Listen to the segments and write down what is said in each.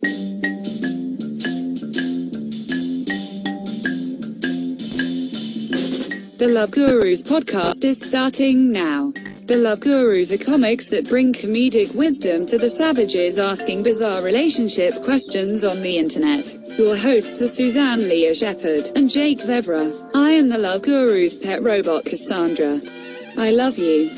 The Love Gurus podcast is starting now. The Love Gurus are comics that bring comedic wisdom to the savages asking bizarre relationship questions on the internet. Your hosts are Suzanne Leah Shepherd and Jake Vebra. I am the Love Gurus' pet robot Cassandra. I love you.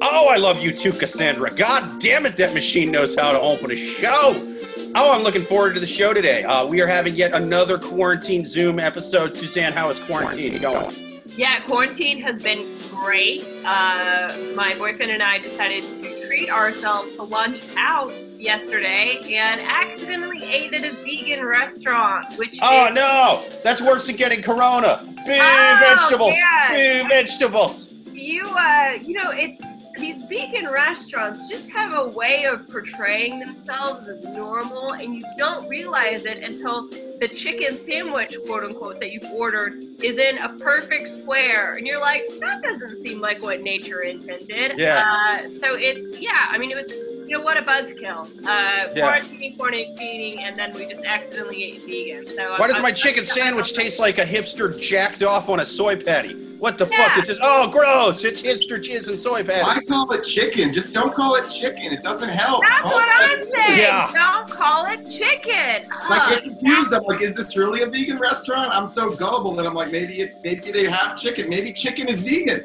Oh, I love you too, Cassandra. God damn it, that machine knows how to open a show. Oh, I'm looking forward to the show today. Uh, we are having yet another quarantine Zoom episode. Suzanne, how is quarantine going? Yeah, quarantine has been great. Uh, my boyfriend and I decided to treat ourselves to lunch out yesterday and accidentally ate at a vegan restaurant, which Oh is, no, that's worse than getting corona. Big Oh, vegetables. man. Big vegetables. you uh, you know, it's these vegan restaurants just have a way of portraying themselves as normal, and you don't realize it until the chicken sandwich, quote unquote, that you've ordered is in a perfect square, and you're like, that doesn't seem like what nature intended. Yeah. Uh, so it's yeah, I mean, it was. You know what a buzzkill! Uh, Yeah. quarantining, quarantining, and then we just accidentally ate vegan. So Why I'm- does my I'm- chicken sandwich taste like a hipster jacked off on a soy patty? What the fuck Yeah. is this? Oh, gross! It's hipster jizz and soy Why patty. call it chicken? Just don't call it chicken. It doesn't help. That's Call what it- I'm saying. Yeah. Don't call it chicken. Like Ugh. get confused. I'm like, is this really a vegan restaurant? I'm so gullible that I'm like, maybe it, maybe they have chicken. Maybe chicken is vegan.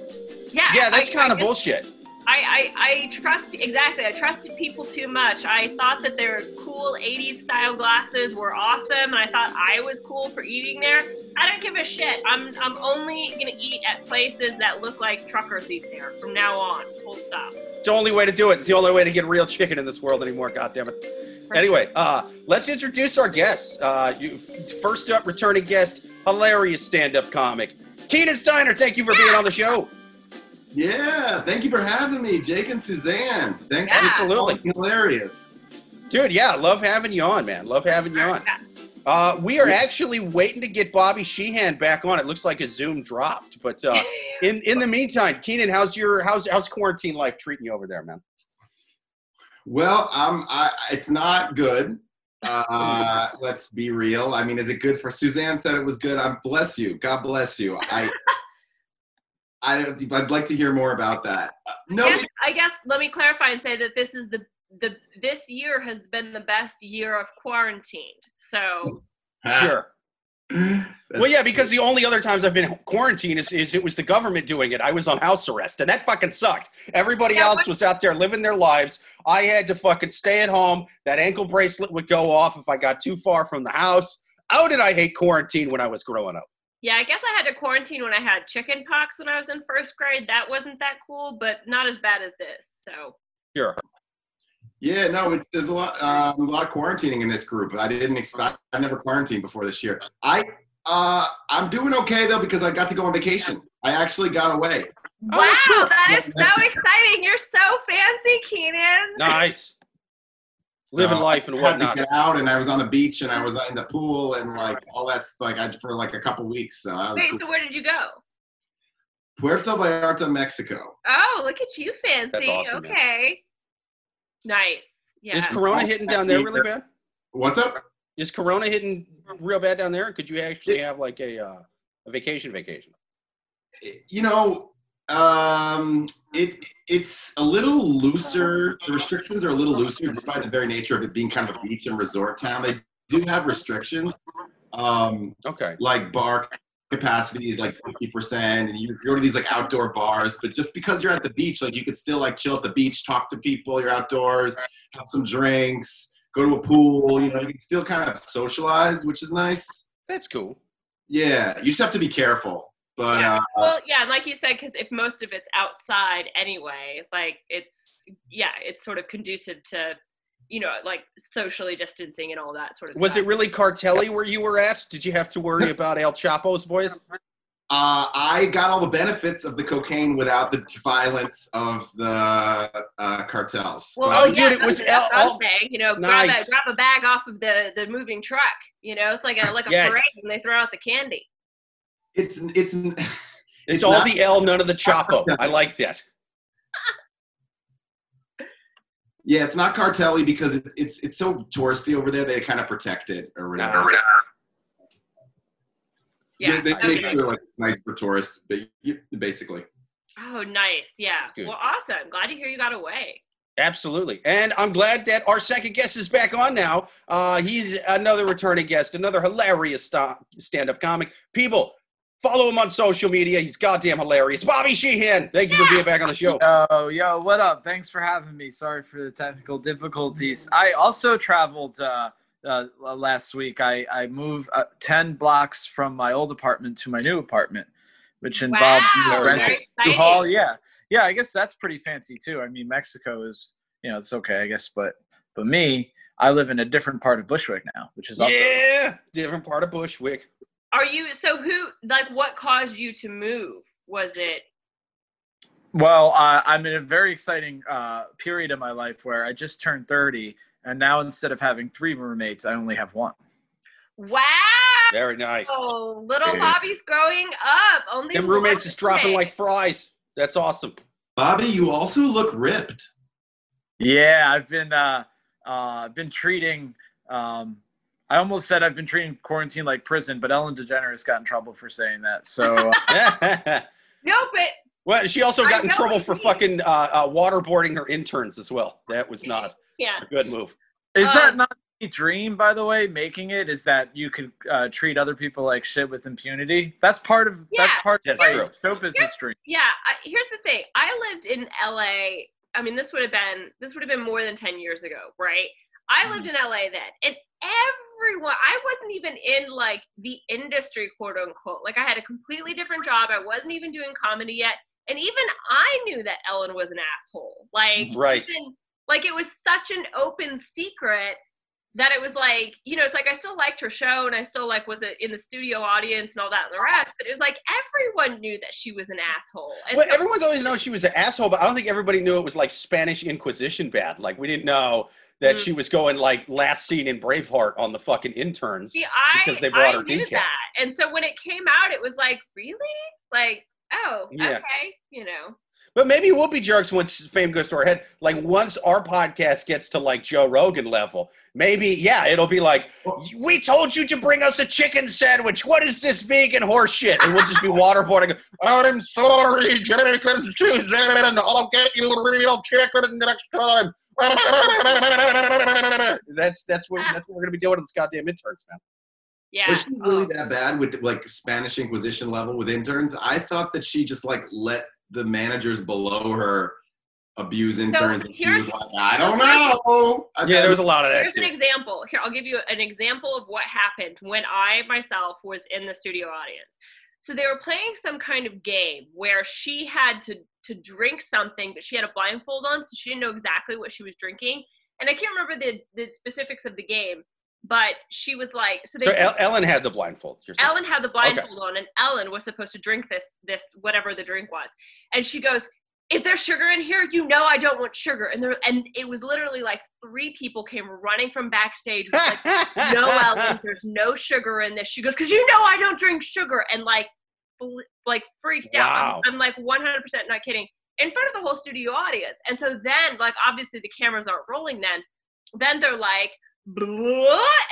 yeah, Yeah, that's I- kind I of just- bullshit. I, I, I trust exactly. I trusted people too much. I thought that their cool '80s style glasses were awesome, and I thought I was cool for eating there. I don't give a shit. I'm I'm only gonna eat at places that look like truckers eat there from now on. Full stop. It's the only way to do it. It's the only way to get real chicken in this world anymore. God damn it. Anyway, uh, let's introduce our guests. Uh, you, first up, returning guest, hilarious stand-up comic, Keenan Steiner. Thank you for being on the show. Yeah. Thank you for having me, Jake and Suzanne. Thanks Yeah. for Absolutely. hilarious. Dude, yeah, love having you on, man. Love having you on. Uh, we are actually waiting to get Bobby Sheehan back on. It looks like his Zoom dropped, but uh, in in the meantime, Keenan, how's your how's how's quarantine life treating you over there, man? Well, um, I, it's not good. Uh, let's be real. I mean, is it good for Suzanne? Said it was good. I bless you. God bless you. I, I, I'd like to hear more about that. Uh, no, Yes, I guess let me clarify and say that this is the the this year has been the best year of quarantined. So Sure. Well, yeah, because the only other times I've been quarantined is, is it was the government doing it. I was on house arrest, and that fucking sucked. Everybody Yeah, else was out there living their lives. I had to fucking stay at home. That ankle bracelet would go off if I got too far from the house. How did I hate quarantine when I was growing up? Yeah, I guess I had to quarantine when I had chicken pox when I was in first grade. That wasn't that cool, but not as bad as this. So Sure. Yeah, no, it, there's a lot, um, a lot of quarantining in this group. I didn't expect. I never quarantined before this year. I, uh, I'm doing okay though because I got to go on vacation. I actually got away. Oh, that's wow, cool. that is so exciting! You're so fancy, Keenan. Nice. Living Uh, life and I had to get out, and I was on the beach, and I was in the pool, and like all that's like I for like a couple weeks. So I was Wait, cool. so where did you go? Puerto Vallarta, Mexico. Oh, look at you, fancy. That's awesome, man. okay, nice. Yeah. Is Corona hitting down there really bad? What's up? Is Corona hitting real bad down there? Could you actually have like a uh, a vacation vacation? You know, um, it it's a little looser. The restrictions are a little looser, despite the very nature of it being kind of a beach and resort town. They do have restrictions. Um, Okay. like bar capacity is like 50% and you go to these like outdoor bars but just because you're at the beach like you could still like chill at the beach talk to people you're outdoors have some drinks go to a pool you know you can still kind of socialize which is nice That's cool. yeah you just have to be careful but Yeah. uh, well, yeah, and like you said, because if most of it's outside anyway, like it's yeah, it's sort of conducive to, you know, like socially distancing and all that sort of Was stuff. it really Cartelli where you were at? Did you have to worry about El Chapo's boys? uh, i got all the benefits of the cocaine without the violence of the uh, cartels Well, Oh, yeah, dude, it was that's what all- saying. You know, Nice. grab a grab a bag off of the the moving truck. You know, it's like a like a Yes. parade when they throw out the candy. It's it's It's, It's all not- the L, none of the Chapo. I like that. Yeah, it's not cartelly because it, it's it's so touristy over there. They kind of protect it or whatever. Nah. Yeah. they, they okay. make sure like it's nice for tourists, basically. Oh, nice. Yeah. Well, awesome. Glad to hear you got away. Absolutely. And I'm glad that our second guest is back on now. Uh, he's another returning guest, another hilarious stand up comic. People, follow him on social media. He's goddamn hilarious. Bobby Sheehan, thank you for being back on the show. Yo, yo, what up? Thanks for having me. Sorry for the technical difficulties. I also traveled uh, uh, last week. I, I moved uh, 10 blocks from my old apartment to my new apartment, which involved me Wow, renting a exciting. hall. Yeah. Yeah, I guess that's pretty fancy too. I mean, Mexico is, you know, it's okay, I guess. But, but me, I live in a different part of Bushwick now, which is also. Yeah, different part of Bushwick. Are you, so who, like, what caused you to move? Was it, Well, uh, I'm in a very exciting uh, period of my life where I just turned 30, and now instead of having three roommates, I only have one. wow. Very nice. Oh, little Yeah. Bobby's growing up. Only Them roommates is dropping like fries. That's awesome. Bobby, you also look ripped. Yeah, I've been uh, uh, been treating. Um, I almost said I've been treating quarantine like prison, but Ellen DeGeneres got in trouble for saying that. So No, but well, she also I got in trouble for fucking uh, uh, waterboarding her interns as well. That was not yeah. a good move. is Um, that not the dream? By the way, making it is that you could uh, treat other people like shit with impunity. That's part of that's part that's of my show business dream. Yeah, I, here's the thing. I lived in LA. I mean, this would have been this would have been more than 10 years ago, right? I mm-hmm. lived in LA then. And everyone I wasn't even in like the industry, quote unquote. Like I had a completely different job. I wasn't even doing comedy yet. And even I knew that Ellen was an asshole. Like mm-hmm. Right. even- like it was such an open secret that it was like, you know, it's like I still liked her show and I still like was in the studio audience and all that and the rest, but it was like everyone knew that she was an asshole. And Well, so- everyone's always known she was an asshole, but I don't think everybody knew it was like Spanish Inquisition bad. Like we didn't know that Mm. she was going like last scene in Braveheart on the fucking interns. See, I because they brought I her knew decaf. that, and so when it came out, it was like, really, like, oh, Yeah. okay, you know, But maybe we'll be jerks once fame goes to our head. Like once our podcast gets to like Joe Rogan level, maybe yeah, it'll be like, we told you to bring us a chicken sandwich. What is this vegan horse shit? And we'll just be waterboarding. I'm sorry, chicken Susan. I'll get you real chicken next time. That's that's what that's what we're gonna be doing to this goddamn interns, man. yeah. Was she really Oh. that bad with like Spanish Inquisition level with interns? I thought that she just like let the managers below her abuse interns. and she was like, I don't know. I Yeah, there was a lot of that Here's an example. Here, I'll give you an example of what happened when I myself was in the studio audience. So they were playing some kind of game where she had to to drink something, but she had a blindfold on, so she didn't know exactly what she was drinking. And I can't remember the the specifics of the game, but she was like, so they So El- Ellen had the blindfold. you're. Ellen had the blindfold on, and Ellen was supposed to drink this this whatever the drink was, and she goes, "Is there sugar in here? You know I don't want sugar." And there, and it was literally like three people came running from backstage. Like, no, Ellen, there's no sugar in this. She goes, "Cause you know I don't drink sugar," and like, fl- like freaked out. I'm, I'm like 100 percent not kidding. In front of the whole studio audience, and so then, like, obviously the cameras aren't rolling. Then, then they're like,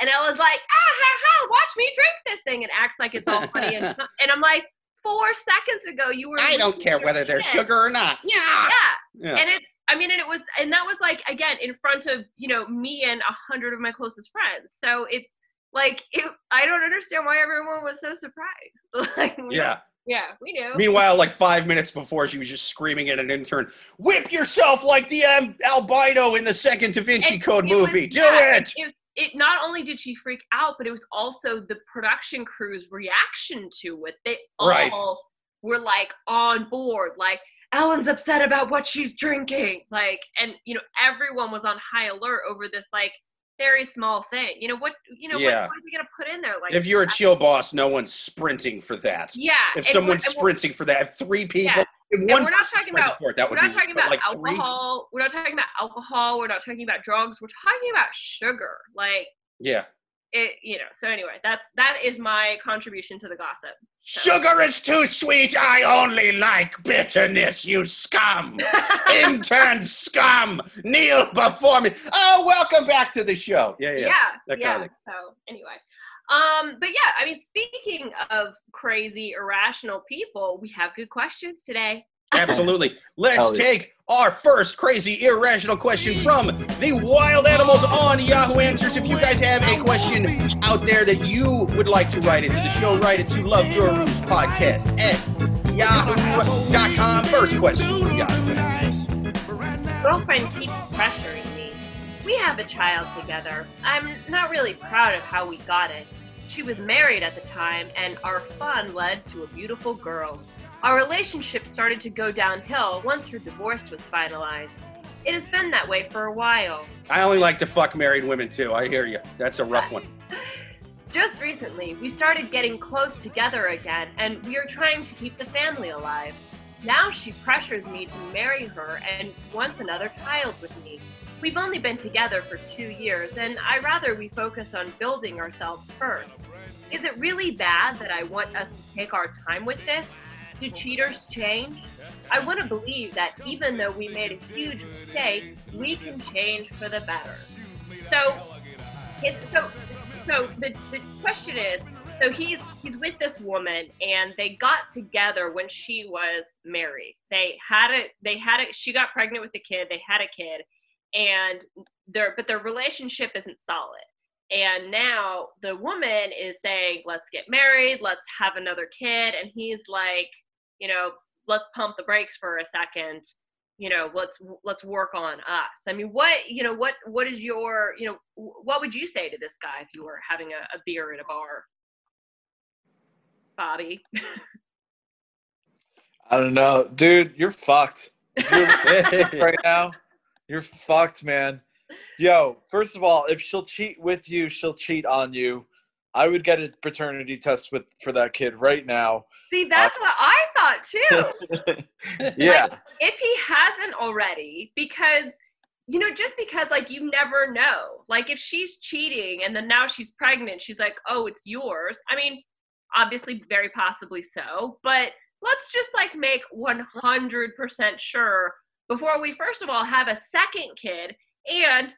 and Ellen's like, ah ha ha, watch me drink this thing, and acts like it's all funny. And, and I'm like, four seconds ago you were. I don't care whether there's shit." sugar or not. Yeah. Yeah. Yeah. And it's, I mean, and it was, and that was like, again, in front of, you know, me and a hundred of my closest friends. So it's like, it, I don't understand why everyone was so surprised. like, Yeah. Yeah, we knew. Meanwhile, like five minutes before, she was just screaming at an intern, "Whip yourself like the um, albino in the second Da Vinci And Code it was- movie. Do yeah, it!" it. It not only did she freak out, but it was also the production crew's reaction to it. They all Right. were like on board, like Ellen's upset about what she's drinking, like, and you know everyone was on high alert over this like very small thing. You know what? You know Yeah. what? What are we gonna put in there? Like, If you're a chill boss, no one's sprinting for that. yeah, If someone's we're- and we're- sprinting for that, if three people, Yeah. If And we're not talking about- that we're not talking about like alcohol. We're not talking about alcohol. We're not talking about drugs. We're talking about sugar. Like, Yeah, it you know. So anyway, that's that is my contribution to the gossip. Sugar is too sweet. I only like bitterness, you scum. Intern scum. Kneel before me. Oh, welcome back to the show. Yeah, yeah. yeah, yeah. kind of thing. So anyway, um, but yeah, I mean, speaking of crazy, irrational people, we have good questions today. Absolutely. Let's yeah. take our first crazy irrational question from the wild animals on Yahoo Answers. If you guys have a question out there that you would like to write into the show, write it to Love Gurus Podcast at yahoo.com. First question from Yahoo. Girlfriend keeps pressuring me. We have a child together. I'm not really proud of how we got it. She was married at the time, and our fun led to a beautiful girl. Our relationship started to go downhill once her divorce was finalized. It has been that way for a while. I only like to fuck married women too. I hear you. That's a rough one. Just recently, we started getting close together again, and we are trying to keep the family alive. Now she pressures me to marry her and wants another child with me. We've only been together for two years, and I rather we focus on building ourselves first. Is it really bad that I want us to take our time with this? Do cheaters change? I want to believe that even though we made a huge mistake, we can change for the better. So, it, so, so the, the question is, so he's he's with this woman, and they got together when she was married. They had a they had a she got pregnant with the kid. They had a kid, and their but their relationship isn't solid. And now the woman is saying, "Let's get married. Let's have another kid," and he's like, you know, let's pump the brakes for a second you know let's let's work on us i mean what you know what what is your you know what would you say to this guy if you were having a, a beer at a bar bobby I don't know, dude. You're fucked. You're right now, you're fucked, man. Yo, first of all, if she'll cheat with you, she'll cheat on you. I would get a paternity test with for that kid right now. see that's uh, what i thought too yeah, if he hasn't already because you know just because like you never know like if she's cheating and then now she's pregnant she's like oh it's yours i mean obviously very possibly so but let's just like make 100% sure before we first of all have a second kid and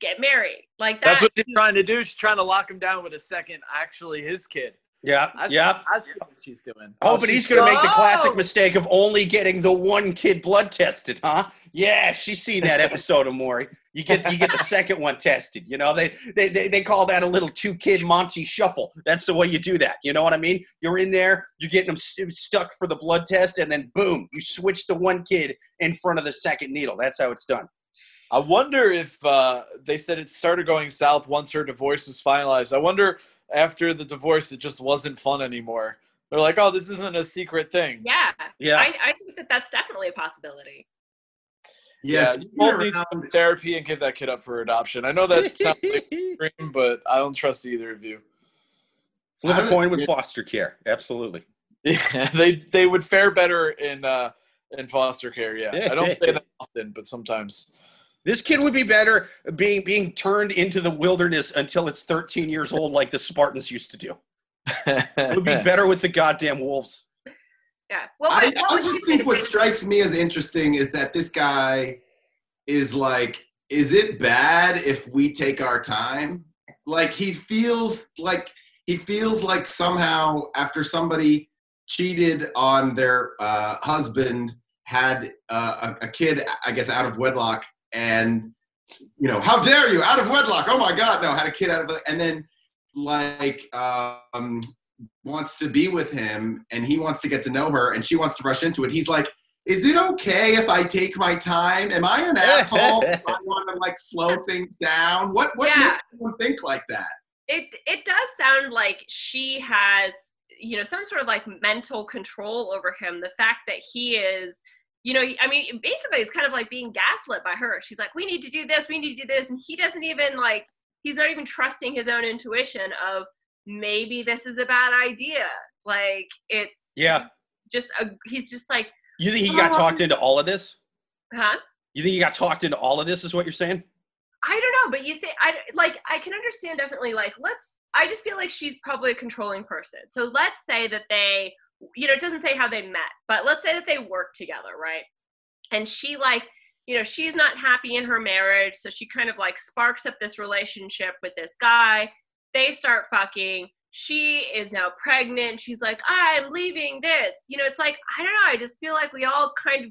get married like that that's what she's trying to do. She's trying to lock him down with a second, actually his kid. Yeah, I see, yeah. I see what she's doing. Oh, but he's going to make the Oh. classic mistake of only getting the one kid blood tested, huh? Yeah, she's seen that episode of Maury. You get you get the second one tested. You know, they they they, they call that a little two kid Monty shuffle. That's the way you do that. You know what I mean? You're in there, you're getting them st- stuck for the blood test, and then boom, you switch the one kid in front of the second needle. That's how it's done. I wonder if uh, they said it started going south once her divorce was finalized. I wonder after the divorce it just wasn't fun anymore. They're like, oh, this isn't a secret thing. yeah Yeah. I, I think that that's definitely a possibility Yes, you both need to go to therapy and give that kid up for adoption. I know that sounds like a dream, but I don't trust either of you. Flip a coin with foster care. Absolutely. Yeah, they they would fare better in uh, in foster care. Yeah, I don't say that often, but sometimes. This kid would be better being being turned into the wilderness until it's 13 years old, like the Spartans used to do. It would be better with the goddamn wolves. yeah well I, what- what I just think what strikes me as interesting is that this guy is like, is it bad if we take our time? Like he feels like he feels like somehow after somebody cheated on their uh, husband, had uh, a, a kid, I guess, out of wedlock, and you know, how dare you, out of wedlock? Oh my God, no, had a kid out of, and then like um, wants to be with him and he wants to get to know her and she wants to rush into it. He's like, is it okay if I take my time? Am I an asshole if I want to like slow things down? What what Yeah. makes someone think like that? it it does sound like she has you know some sort of like mental control over him the fact that he is you know i mean basically it's kind of like being gaslit by her she's like we need to do this we need to do this and he doesn't even like he's not even trusting his own intuition of maybe this is a bad idea like it's Yeah. just a he's just like You think he got um, talked into all of this? huh You think he got talked into all of this? Is what you're saying? I don't know, but you think I like I can understand definitely like let's I just feel like she's probably a controlling person. So let's say that they you know, it doesn't say how they met, but let's say that they work together, right? And she like, you know, she's not happy in her marriage, so she kind of like sparks up this relationship with this guy. They start fucking. She is now pregnant. She's like, I'm leaving this. You know, it's like I don't know. I just feel like we all kind of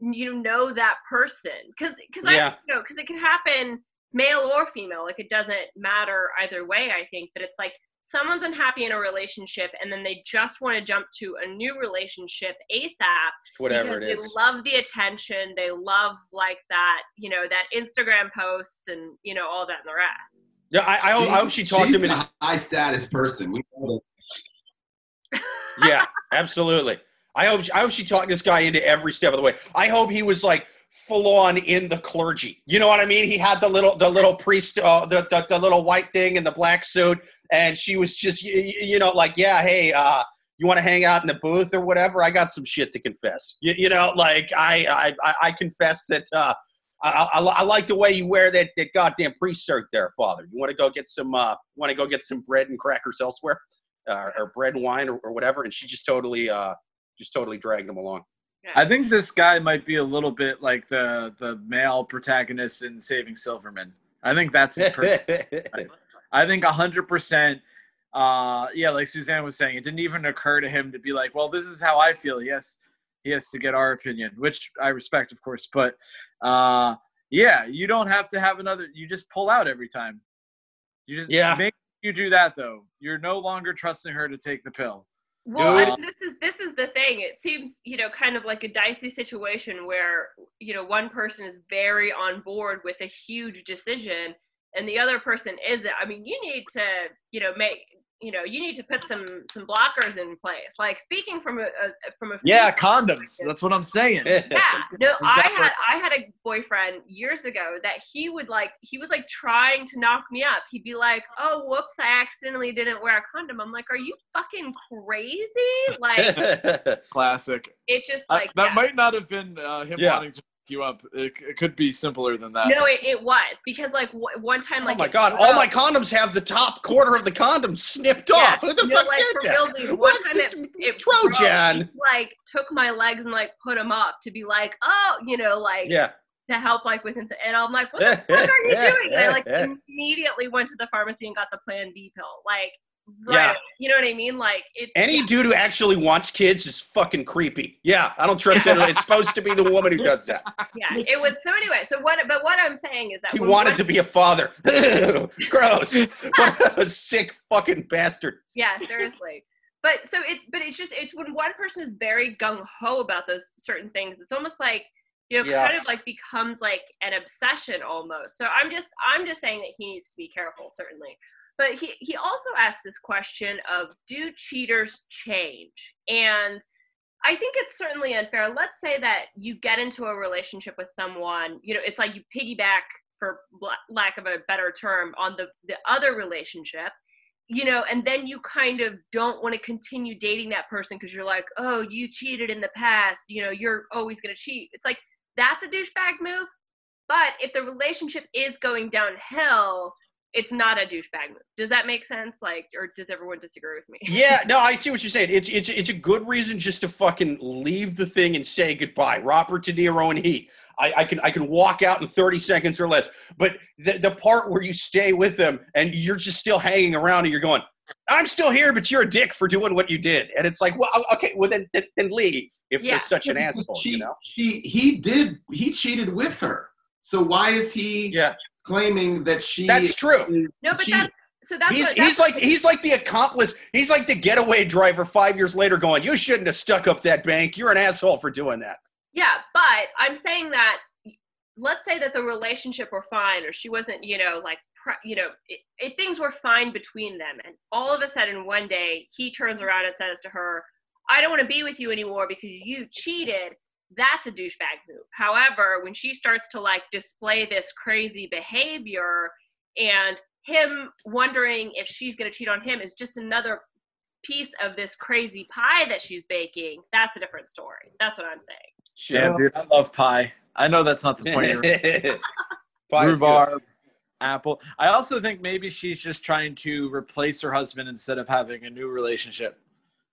you know that person because because Yeah. I you know because it can happen male or female. Like it doesn't matter either way. I think, but it's like someone's unhappy in a relationship and then they just want to jump to a new relationship ASAP Whatever it is. They love the attention. They love like that, you know, that Instagram post and you know all that and the rest. Yeah, I, I, hope, I hope she talked she's him into. a high status person. We know Yeah, absolutely. I hope I hope she talked this guy into every step of the way. I hope he was like full on in the clergy. You know what I mean? He had the little the little priest, uh, the, the the little white thing and the black suit, and she was just you, you know like yeah, hey, uh, you want to hang out in the booth or whatever? I got some shit to confess. You, you know, like I I I, I confess that. Uh, I, I, I like the way you wear that, that goddamn priest shirt there, Father. You want to go get some uh, want to go get some bread and crackers elsewhere, uh, or bread and wine or, or whatever. And she just totally uh, just totally dragged him along. I think this guy might be a little bit like the the male protagonist in Saving Silverman. I think that's his person. I think hundred percent. Uh, yeah, like Suzanne was saying, it didn't even occur to him to be like, "Well, this is how I feel." Yes, he has to get our opinion, which I respect, of course. But uh, yeah, you don't have to have another. You just pull out every time. You just Yeah. Make you do that though. You're no longer trusting her to take the pill. Well, I mean, this is this is the thing. It seems you know kind of like a dicey situation where you know one person is very on board with a huge decision, and the other person isn't. I mean, you need to you know make you know you need to put some some blockers in place. Like speaking from a, a from a Yeah, condoms. That's what I'm saying. yeah no i got had i had a boyfriend years ago that he would like he was like trying to knock me up he'd be like oh whoops i accidentally didn't wear a condom i'm like are you fucking crazy like Classic. it's just I- like that yeah. might not have been uh, him Yeah. wanting to pick you up. It, it could be simpler than that. no it, it was because like w- one time like oh my it god! All my condoms have the top quarter of the condom snipped Yeah, off. Who the no, fuck like, did that? real, dude, one time it broke. Trojan. He, like took my legs and like put them up to be like oh you know like Yeah. to help like with and I'm like, what the fuck are you doing? And I like immediately went to the pharmacy and got the Plan B pill. Like, right, Yeah. you know what I mean? Like, it's Any yeah, dude who actually wants kids is fucking creepy. Yeah, I don't trust it. It's supposed to be the woman who does that. yeah, it was so anyway. So what? But what I'm saying is that He wanted to be a father. Gross. What a sick fucking bastard. Yeah, seriously. But so it's but it's just it's when one person is very gung ho about those certain things. It's almost like you know, Yeah. kind of like becomes like an obsession almost. So I'm just I'm just saying that he needs to be careful, certainly. But he he also asked this question of do cheaters change? And I think it's certainly unfair. Let's say that you get into a relationship with someone, you know, it's like you piggyback for la- lack of a better term on the the other relationship you know, and then you kind of don't want to continue dating that person because you're like, oh, you cheated in the past, you know, you're always going to cheat. It's like, that's a douchebag move. But if the relationship is going downhill, it's not a douchebag move. Does that make sense? Like, or does everyone disagree with me? Yeah, no, I see what you're saying. It's it's it's a good reason just to fucking leave the thing and say goodbye. Robert De Niro and Heat. I, I can I can walk out in 30 seconds or less. But the the part where you stay with them and you're just still hanging around and you're going, I'm still here, but you're a dick for doing what you did. And it's like, well, okay, well then then, then leave if Yeah. you're such an asshole, she, you know? she, he did, he cheated with her. So why is he Yeah, claiming that she? that's true. No, but She- that's so that's He's what, that's he's like he's like the accomplice. He's like the getaway driver five years later, going, "You shouldn't have stuck up that bank. You're an asshole for doing that." Yeah, but I'm saying that let's say that the relationship were fine or she wasn't, you know, like pre- you know, it, it, things were fine between them and all of a sudden one day he turns around and says to her, "I don't want to be with you anymore because you cheated." That's a douchebag move. However, when she starts to like display this crazy behavior and him wondering if she's going to cheat on him is just another piece of this crazy pie that she's baking. That's a different story. That's what I'm saying. Yeah, dude, I love pie. I know that's not the point. Pie is. Rhubarb, Apple. I also think maybe she's just trying to replace her husband instead of having a new relationship.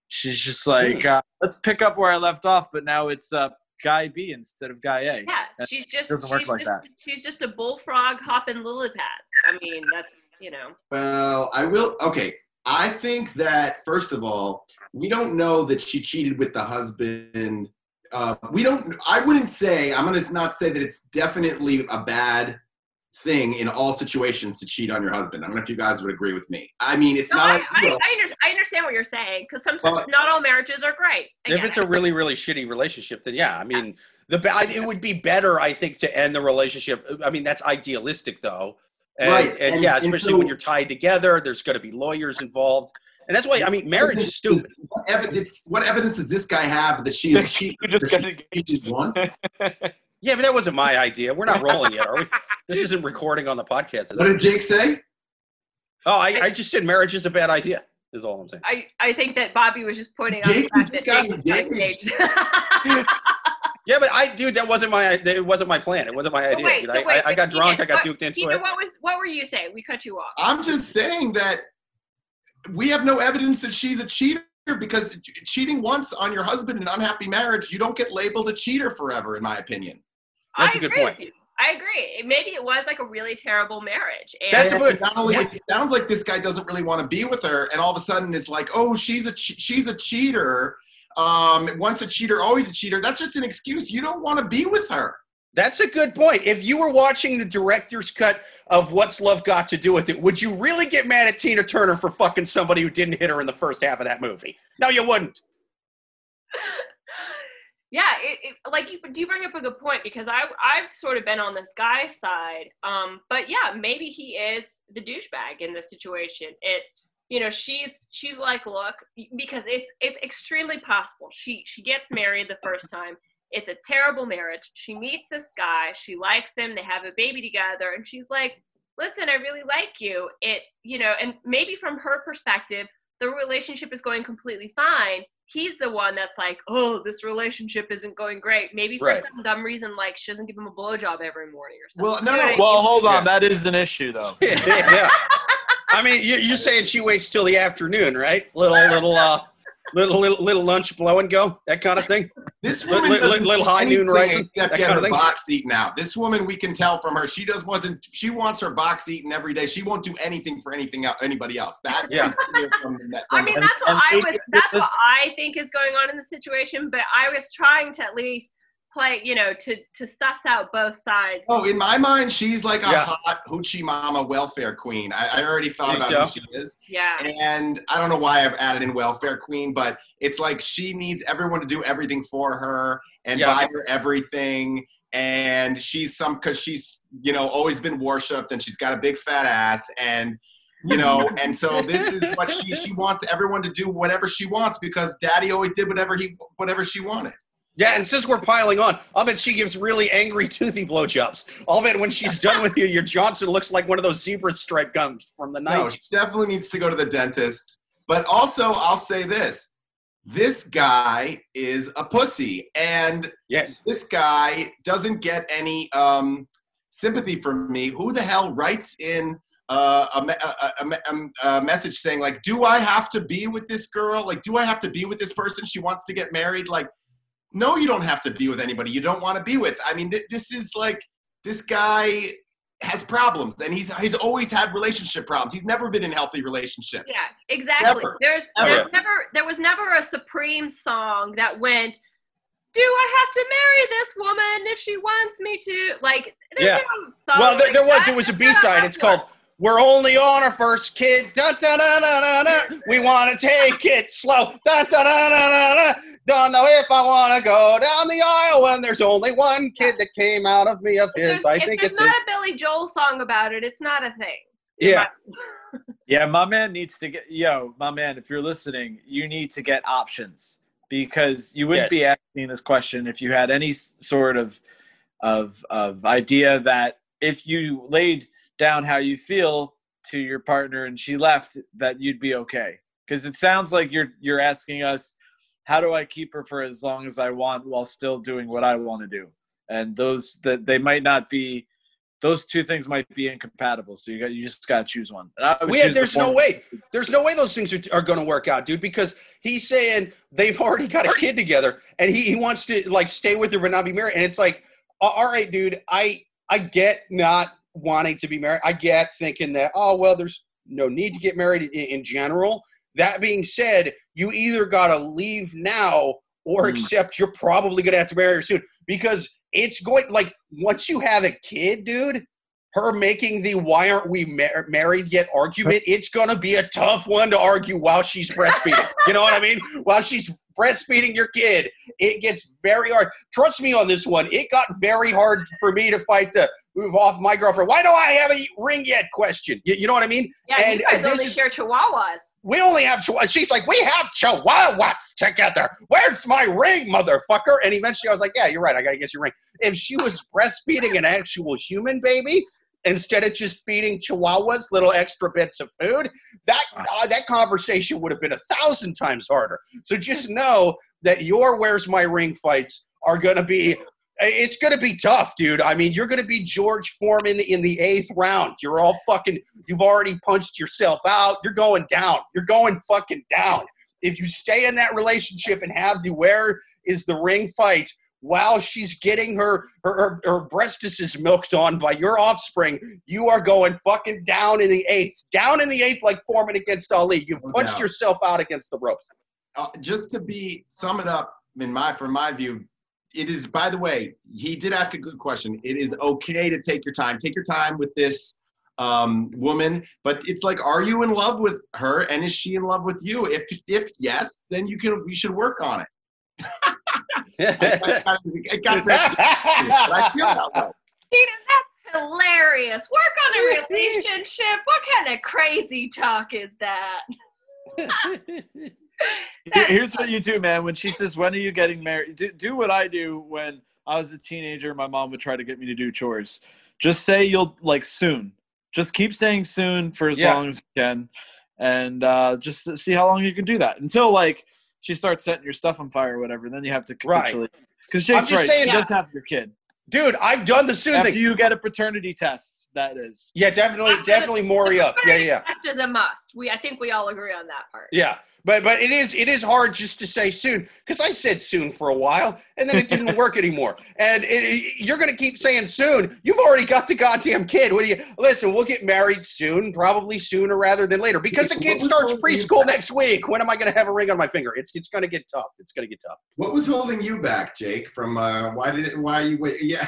She's just like, uh, let's pick up where I left off, but now it's uh, guy B instead of guy A. Yeah, That she's just doesn't work she's like just that. she's just a bullfrog hopping lily pads. I mean, that's you know. Well, I will. Okay, I think that first of all, we don't know that she cheated with the husband. Uh, we don't. I wouldn't say. I'm gonna not say that it's definitely a bad thing in all situations to cheat on your husband. I don't know if you guys would agree with me. I mean, it's No, not. I, I. I, under, I understand what you're saying because sometimes Well, not all marriages are great. I if it's it. a really really shitty relationship then yeah i mean the it would be better i think to end the relationship uh, i mean that's idealistic though and, Right, and, and- yeah and especially so- when you're tied together there's going to be lawyers involved and that's why i mean marriage is stupid What evidence, what evidence does this guy have that she is cheating? You just got she cheated once? yeah but that wasn't my idea we're not rolling yet are we this isn't recording on the podcast What did Jake say? oh I, I just said marriage is a bad idea is all i'm saying I, I think that Bobby was just pointing out the fact that just got Jake was not engaged. engaged. yeah but i dude that wasn't my it wasn't my plan it wasn't my idea wait, dude. so I, wait, I, I got drunk Keenan, i got what- duked into Keenan, it what was what were you saying? We cut you off. I'm just saying that we have no evidence that she's a cheater because cheating once on your husband in an unhappy marriage, you don't get labeled a cheater forever, in my opinion. That's I a good agree point. with you. I agree. Maybe it was like a really terrible marriage. And That's a good- not only it sounds like this guy doesn't really want to be with her, and all of a sudden it's like, oh, she's a che- she's a cheater. Um, once a cheater, always a cheater. That's just an excuse. You don't want to be with her. That's a good point. If you were watching the director's cut of What's Love Got to Do with It, would you really get mad at Tina Turner for fucking somebody who didn't hit her in the first half of that movie? No, you wouldn't. yeah, it, it, like you do bring up a good point because I I've sort of been on this guy's side. Um, but yeah, maybe he is the douchebag in this situation. It's you know she's she's like look because it's it's extremely possible. She she gets married the first time. It's a terrible marriage. She meets this guy. She likes him. They have a baby together. And she's like listen i really like you. It's you know and maybe from her perspective the relationship is going completely fine he's the one that's like oh this relationship isn't going great maybe for Right. some dumb reason like she doesn't give him a blowjob every morning or something Well, no, no, what well, hold Yeah. on. That is an issue, though. yeah. yeah. I mean, you're saying she waits till the afternoon, right? Little, little, uh, little, little, little lunch blow and go, that kind of thing. This woman li- doesn't little do high noon rising, except get her box eaten out. This woman, we can tell from her, she does wasn't. She wants her box eaten every day. She won't do anything for anything else, anybody else. That Yeah. is clear from the net. I mean, that's what and I was. That's this- what I think is going on in the situation. But I was trying to at least play, you know, to to suss out both sides. Oh, in my mind, she's like a Yeah. hot hoochie mama welfare queen. I, I already thought about so? who she is. Yeah, And I don't know why I've added in welfare queen, but it's like she needs everyone to do everything for her and Yeah. buy her everything. And she's some because she's you know always been worshipped and she's got a big fat ass and you know and so this is what she she wants everyone to do whatever she wants because daddy always did whatever he whatever she wanted. Yeah, and since we're piling on, I'll bet she gives really angry, toothy blowjobs. I'll bet when she's done with you, your Johnson looks like one of those zebra stripe gums from the night. No, she definitely needs to go to the dentist. But also, I'll say this: this guy is a pussy, and yes. this guy doesn't get any um, sympathy from me. Who the hell writes in uh, a, a, a, a, a message saying like, "Do I have to be with this girl? Like, do I have to be with this person? She wants to get married." Like, no, you don't have to be with anybody you don't want to be with. I mean, th- this is like this guy has problems, and he's he's always had relationship problems. He's never been in healthy relationships. yeah, exactly. Never. There's Never. there's never there was never a Supreme song that went. Do I have to marry this woman if she wants me to? Like, there's Yeah. no song Well, there, like there was. that. It was a That's not B side. It's called works. "We're Only on Our First Kid." Da da da da da da. We want to take it slow. Da da da da da da. Don't know if I want to go down the aisle when there's only one kid that came out of me of If his. there's- I think it's not his. a Billy Joel song about it. It's not a thing. Yeah. my- Yeah, my man needs to get yo, my man, if you're listening, you need to get options because you wouldn't Yes. be asking this question if you had any sort of of of idea that if you laid down how you feel to your partner and she left that you'd be okay. Cuz it sounds like you're you're asking us how do I keep her for as long as I want while still doing what I want to do? And those that they might not be those two things might be incompatible. So you got you just got to choose one. And I would We choose the there's no way. There's no way those things are, are going to work out, dude, because he's saying they've already got a kid together and he, he wants to like stay with her but not be married. And it's like, all right, dude, I I get not wanting to be married. I get thinking that, oh, well, there's no need to get married in, in general. That being said, you either got to leave now or Mm. accept you're probably going to have to marry her soon because it's going like once you have a kid, dude, her making the why aren't we mar- married yet argument, it's going to be a tough one to argue while she's breastfeeding. you know what I mean? While she's breastfeeding your kid, it gets very hard. Trust me on this one. It got very hard for me to fight the move off my girlfriend. Why do I have a ring yet question? You, you know what I mean? Yeah, And you guys this only is- share chihuahuas. We only have chihuahua. She's like, we have chihuahuas together. Where's my ring, motherfucker? And eventually I was like, yeah, you're right. I got to get your ring. If she was breastfeeding an actual human baby, instead of just feeding chihuahuas little extra bits of food, that uh, that conversation would have been a thousand times harder. So just know that your "Where's My Ring" fights are going to be. It's going to be tough, dude. I mean, you're going to be George Foreman in the eighth round. You're all fucking. You've already punched yourself out. You're going down. You're going fucking down. If you stay in that relationship and have the "Where is the ring" fight while she's getting her her, her, her breastises milked on by your offspring, you are going fucking down in the eighth. Down in the eighth like Foreman against Ali. You've punched yourself out against the ropes. uh, just to be sum it up in my from my view it is by the way he did ask a good question it is okay to take your time take your time with this um, woman but it's like are you in love with her and is she in love with you if if yes then you can we should work on it I, I, it got that, I feel that way. Peter, that's hilarious. Work on a relationship. What kind of crazy talk is that? Here- Here's what you do, man. When she says, "When are you getting married?" Do, do what I do when I was a teenager. My mom would try to get me to do chores. Just say you'll like soon. Just keep saying soon for as Yeah. long as you can, and uh, just see how long you can do that until like she starts setting your stuff on fire or whatever. Then you have to Right. capitulate. Because I'm Jake's just right. saying- she does have your kid. Dude, I've done the soon After thing. you get a paternity test, that is. Yeah, definitely, definitely Maury up. Yeah, yeah. Test is a must. We, I think we all agree on that part. Yeah, but but it is it is hard just to say soon because I said soon for a while and then it didn't work anymore. And it, it- you're gonna keep saying soon. You've already got the goddamn kid. What do you listen? We'll get married soon, probably sooner rather than later because the kid starts preschool next week. When am I gonna have a ring on my finger? It's it's gonna get tough. It's gonna get tough. what was holding you back jake from uh, why did it why you wait yeah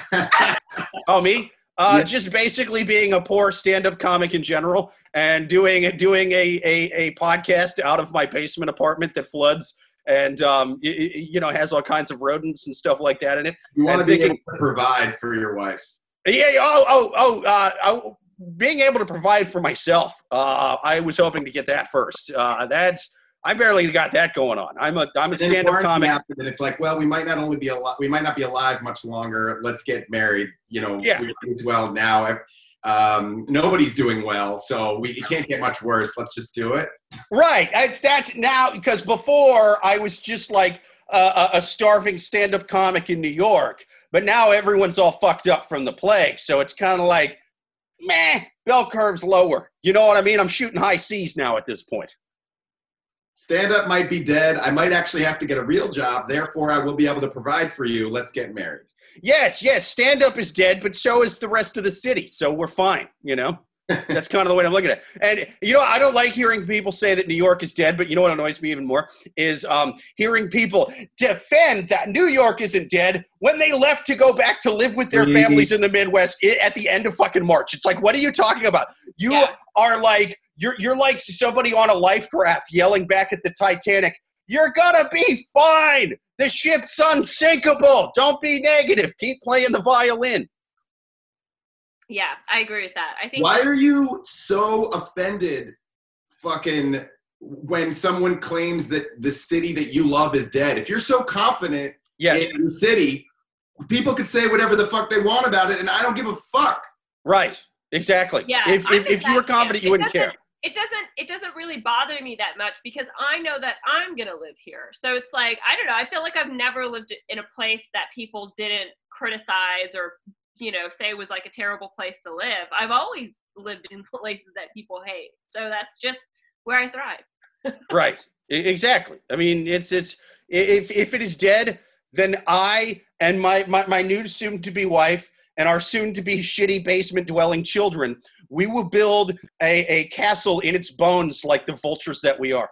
Oh me. Uh, Yeah. Just basically being a poor stand-up comic in general, and doing doing a, a, a podcast out of my basement apartment that floods and um, y- y- you know has all kinds of rodents and stuff like that in it. you want to be thinking- able to provide for your wife Yeah. Oh. Oh. Oh. Uh, oh being able to provide for myself. Uh, I was hoping to get that first. Uh, that's I barely got that going on. I'm a I'm a And stand-up quarantine comic. happened, and it's like, well, we might not only be alive, we might not be alive much longer. Let's get married. You know, Yeah. as well now. Um, nobody's doing well, so we it can't get much worse. Let's just do it. Right. It's that's now because before I was just like a, a, a starving stand-up comic in New York, but now everyone's all fucked up from the plague. So it's kind of like, meh, bell curve's lower. You know what I mean? I'm shooting high seas now at this point. Stand up might be dead. I might actually have to get a real job. Therefore, I will be able to provide for you. Let's get married. Yes, yes, stand-up is dead, but so is the rest of the city. So we're fine. You know. That's kind of the way I'm looking at it. And you know, I don't like hearing people say that New York is dead, but you know what annoys me even more is um, hearing people defend that New York isn't dead when they left to go back to live with their Mhm. families in the Midwest at the end of fucking March. It's like, what are you talking about? You Yeah. are like you're you're like somebody on a life raft yelling back at the Titanic. You're gonna be fine. The ship's unsinkable. Don't be negative. Keep playing the violin. Yeah, I agree with that. I think Why are you so offended, fucking, when someone claims that the city that you love is dead? If you're so confident Yes, in the city, people could say whatever the fuck they want about it, and I don't give a fuck. right. Exactly. Yeah, if if, if you were confident, camp. you wouldn't doesn't- care. It doesn't it doesn't really bother me that much because I know that I'm gonna live here. So it's like I don't know. I feel like I've never lived in a place that people didn't criticize or you know, say was like a terrible place to live. I've always lived in places that people hate. So that's just where I thrive. right. Exactly. I mean, it's it's if if it is dead, then I and my my, my new soon to be wife and our soon to be shitty basement dwelling children, we will build a, a castle in its bones like the vultures that we are.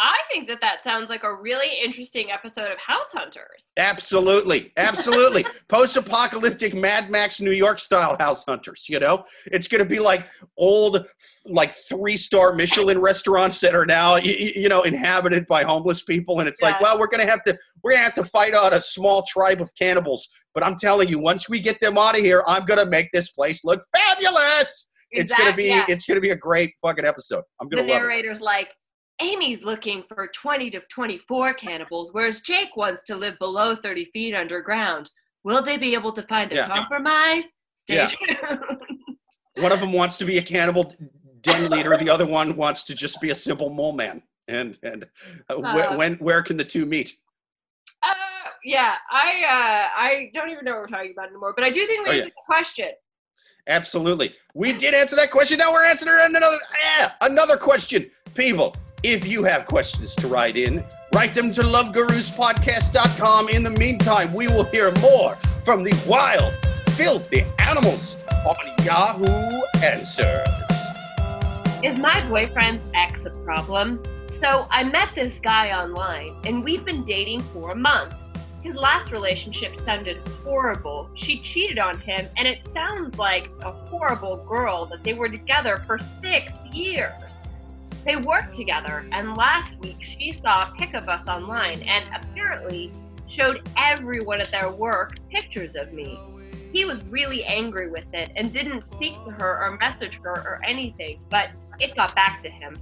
I think that that sounds like a really interesting episode of House Hunters. Absolutely, absolutely. Post-apocalyptic Mad Max New York style house hunters. You know, it's going to be like old, like three-star Michelin restaurants that are now, y- y- you know, inhabited by homeless people, and it's like, well, we're going to have to, we're going to have to fight out a small tribe of cannibals. But I'm telling you, once we get them out of here, I'm going to make this place look fabulous. It's going to be, yeah. it's going to be a great fucking episode. I'm going to love it. narrator's like, Amy's looking for 20 to 24 cannibals, whereas Jake wants to live below 30 feet underground. Will they be able to find a Yeah. compromise? Stay Yeah. tuned. One of them wants to be a cannibal den leader. The other one wants to just be a simple mole man. And and uh, Uh, when where can the two meet? Yeah, I uh, I don't even know what we're talking about anymore, but I do think we Oh, yeah. answered the question. Absolutely, we did answer that question. Now we're answering another yeah, another question. People, if you have questions to write in, write them to loveguruspodcast.com. In the meantime, we will hear more from the wild, filthy animals on Yahoo Answers. Is my boyfriend's ex a problem? So I met this guy online and we've been dating for a month. His last relationship sounded horrible. She cheated on him and it sounds like a horrible girl that they were together for six years. They worked together and last week she saw a pic of us online and apparently showed everyone at their work pictures of me. He was really angry with it and didn't speak to her or message her or anything, but it got back to him.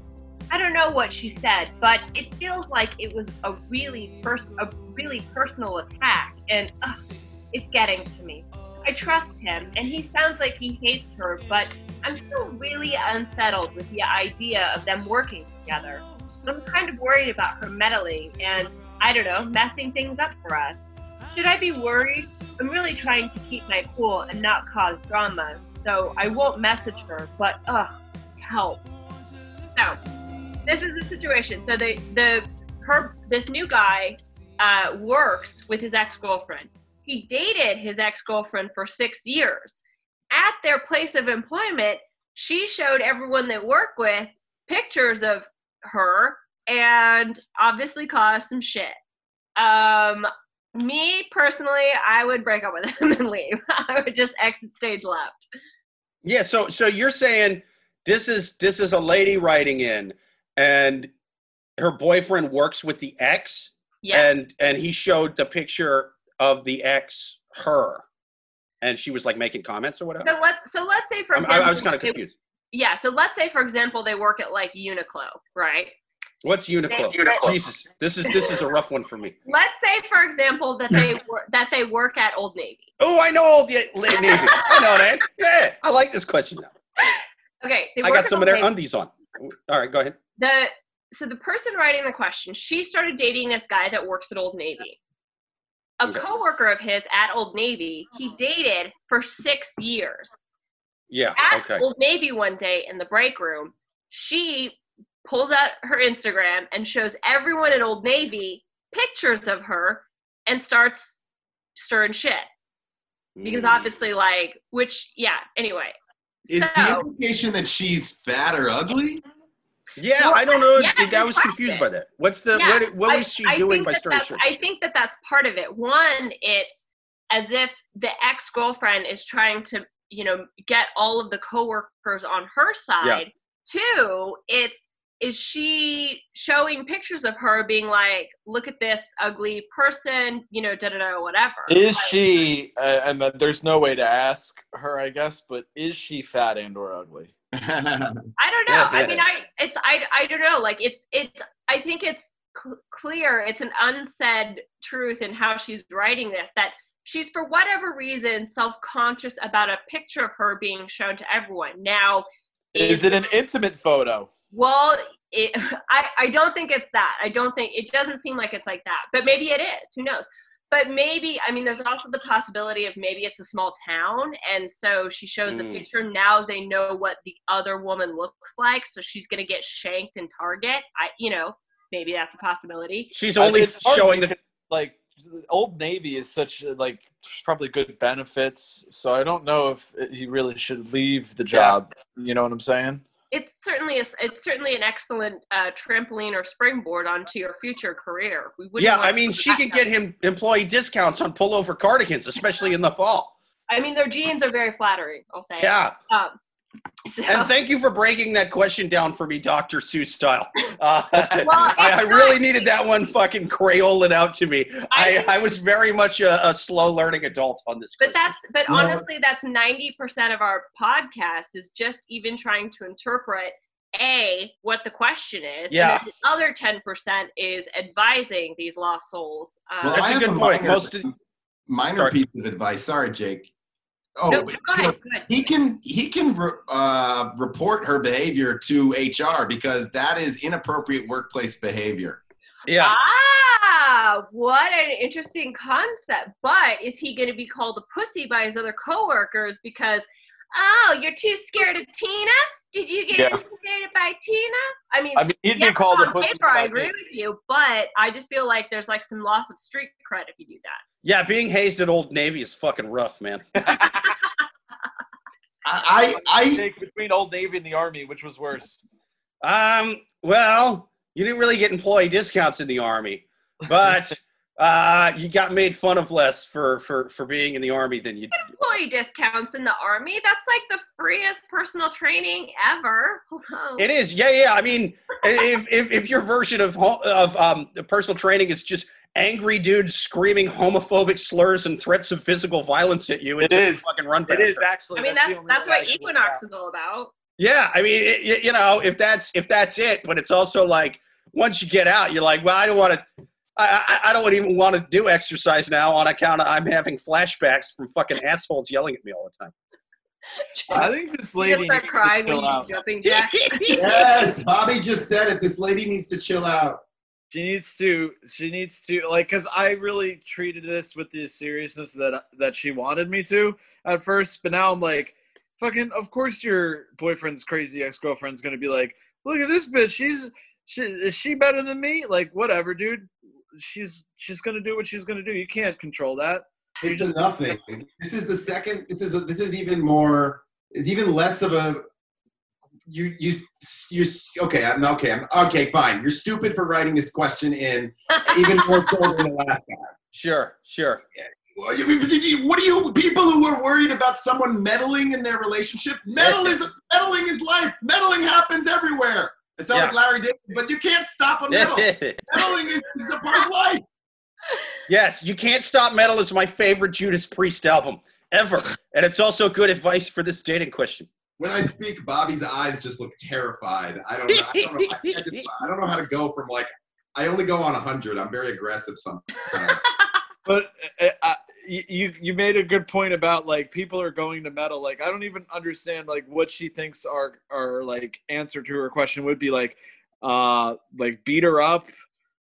I don't know what she said, but it feels like it was a really pers- a really personal attack, and ugh, it's getting to me. I trust him, and he sounds like he hates her, but I'm still really unsettled with the idea of them working together. I'm kind of worried about her meddling and, I don't know, messing things up for us. Should I be worried? I'm really trying to keep my cool and not cause drama, so I won't message her, but ugh, help. So, this is the situation. So the the her this new guy uh, works with his ex girlfriend. He dated his ex girlfriend for six years. At their place of employment, she showed everyone they work with pictures of her and obviously caused some shit. Um, me personally, I would break up with him and leave. I would just exit stage left. Yeah, so so you're saying this is this is a lady writing in and her boyfriend works with the ex Yeah. and and he showed the picture of the ex her and she was like making comments or whatever. So let's so let's say for example, I, I was kind of they- confused. Yeah, so let's say for example they work at like Uniqlo, right? What's Uniqlo? Uniqlo. Jesus, this is this is a rough one for me. Let's say for example that they work that they work at Old Navy. Oh, I know Old Navy. I know that. Yeah, I like this question now. Okay, they I got some of their Navy. undies on. All right, go ahead. the so the person writing the question, she started dating this guy that works at Old Navy. A Okay. coworker of his at Old Navy, he dated for six years. Yeah. At Okay. Old Navy one day in the break room, she pulls out her Instagram and shows everyone at Old Navy pictures of her and starts stirring shit. Because Mm. obviously, like, which, yeah, anyway. Is the implication that she's fat or ugly? Yeah, Well, I don't know. yeah, I good was confused by that. What's the Yeah, what? What I- was she I doing think by that stirring that's- I think that that's part of it. One, it's as if the ex girlfriend is trying to, you know, get all of the coworkers on her side. Two, it's is she showing pictures of her being like, look at this ugly person, you know, da da da, whatever. Is Like, she? Uh, and that there's no way to ask her, I guess. But is she fat and or ugly? I don't know. Yeah, I mean, I it's I I don't know. Like it's it's I think it's cl- clear. It's an unsaid truth in how she's writing this that she's for whatever reason self-conscious about a picture of her being shown to everyone. Now, Is it an intimate photo? well, it, I I don't think it's that. I don't think it doesn't seem like it's like that. But maybe it is. Who knows? but maybe I mean, there's also the possibility of maybe it's a small town, and so she shows the Mm. picture. Now they know what the other woman looks like, so she's gonna get shanked in Target. I, you know, maybe that's a possibility. She's only showing the. like Old Navy is such like probably good benefits, so I don't know if he really should leave the job. You know what I'm saying? It's certainly a, it's certainly an excellent uh, trampoline or springboard onto your future career. We Yeah, I mean, she can get him employee discounts on pullover cardigans, especially in the fall. I mean, their jeans are very flattering. I'll say. Yeah. Um, so, And thank you for breaking that question down for me, Dr. Seuss style. Uh, Well, I, I really not- needed that one fucking Crayola out to me. I, I- I was very much a, a slow learning adult on this. but question. that's but No. honestly, that's ninety percent of our podcast is just even trying to interpret a what the question is. Yeah. And the other ten percent is advising these lost souls. Um, Well, That's I a have good point. Minor, Most of- minor Sorry. piece of advice. Sorry, Jake. Oh, no, but, go you know, ahead. Go ahead. he can he can re- uh, report her behavior to HR because that is inappropriate workplace behavior. yeah. Ah, what an interesting concept. But is he going to be called a pussy by his other coworkers because, oh, you're too scared of Tina? Did you get Yeah. intimidated by Tina? I mean, I mean, he'd yes, be called a on pussy. paper, I agree with you, but I just feel like there's like some loss of street cred if you do that. Yeah, being hazed at Old Navy is fucking rough, man. I I, I between Old Navy and the Army, which was worse? Um, well, you didn't really get employee discounts in the army, but uh, you got made fun of less for for for being in the army than you. Employee discounts in the army, that's like the freest personal training ever. It is, yeah, yeah. I mean, if if, if your version of of um personal training is just angry dudes screaming homophobic slurs and threats of physical violence at you, It until you is. fucking run It faster. is actually. I mean, the that's that's what Equinox is all about. Yeah, I mean, it, you- you know, if that's if that's it, but it's also like once you get out, you're like, well, I don't want to. I, I, I don't even want to do exercise now on account of I'm having flashbacks from fucking assholes yelling at me all the time. I think this lady just start needs to crying when chill you out. jumping jacks. yes, Bobby just said it. This lady needs to chill out. She needs to. She needs to like because I really treated this with the seriousness that that she wanted me to at first, but now I'm like, fucking. Of course, your boyfriend's crazy ex girlfriend's gonna be like, look at this bitch. She's she is she better than me? Like whatever, dude. She's she's gonna do what she's gonna do. You can't control that. It's just- nothing. This is the second. This is a, this is even more. It's even less of a. You you you okay? I'm okay. I'm okay. Fine. You're stupid for writing this question in, even more so than the last guy. Sure, sure. What do you- what are you people who are worried about someone meddling in their relationship? Meddling is meddling is life. Meddling happens everywhere. I sound like Larry David, but you can't stop a meddle. meddling is, is a part of life. yes, you can't stop metal is my favorite Judas Priest album ever, and it's also good advice for this dating question. When I speak, Bobby's eyes just look terrified. I don't know. I don't know, I, I just- I don't know how to go from like. I only go on hundred. I'm very aggressive sometimes. But uh, uh, you you made a good point about like people are going to metal. Like I don't even understand like what she thinks our our like answer to her question would be like, uh, like beat her up,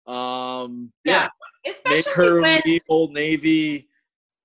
um, Yeah, make Especially her when leave Old Navy.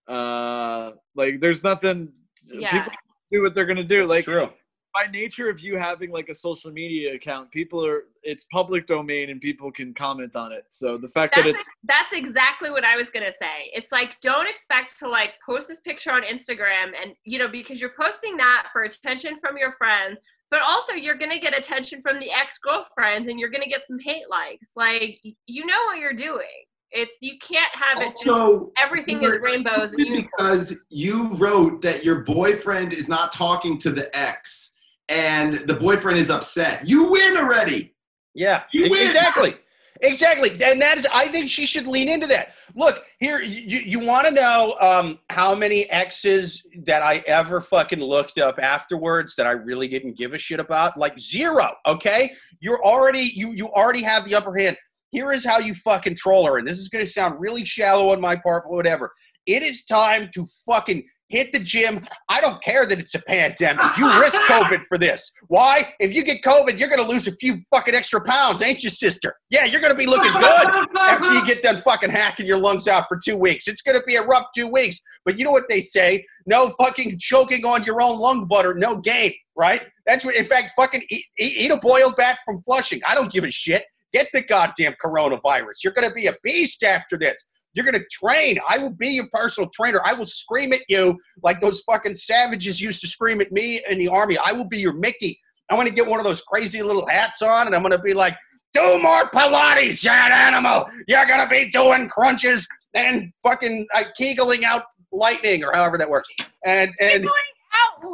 Uh, like there's nothing. Yeah. People do what they're gonna do. it's like true. By nature of you having like a social media account, people are it's public domain and people can comment on it. So the fact that that's, it's that's exactly what I was gonna say. It's like don't expect to like post this picture on Instagram and you know because you're posting that for attention from your friends, but also you're gonna get attention from the ex girlfriends and you're gonna get some hate likes. Like you know what you're doing. It's you can't have it. So everything is were rainbows and stupid unicorns. because you wrote that your boyfriend is not talking to the ex, and the boyfriend is upset. You win already. Yeah, You win. exactly, exactly, and that is. I think she should lean into that. Look here, you you want to know um, how many exes that I ever fucking looked up afterwards that I really didn't give a shit about? Like zero. Okay, you're already you you already have the upper hand. Here is how you fucking troll her, and this is going to sound really shallow on my part, but whatever. It is time to fucking hit the gym. I don't care that it's a pandemic. You risk COVID for this. Why? If you get COVID, you're going to lose a few fucking extra pounds, ain't you, sister? Yeah, you're going to be looking good after you get done fucking hacking your lungs out for two weeks. It's going to be a rough two weeks. But you know what they say? No fucking choking on your own lung butter, no gain, right? That's what, in fact, fucking eat, eat, eat a boiled bat from Flushing. I don't give a shit. Get the goddamn coronavirus. You're going to be a beast after this. You're going to train. I will be your personal trainer. I will scream at you like those fucking savages used to scream at me in the army. I will be your Mickey. I'm going to get one of those crazy little hats on and I'm going to be like, do more Pilates, you animal. You're going to be doing crunches and fucking uh, kegeling out lightning or however that works. And, and, out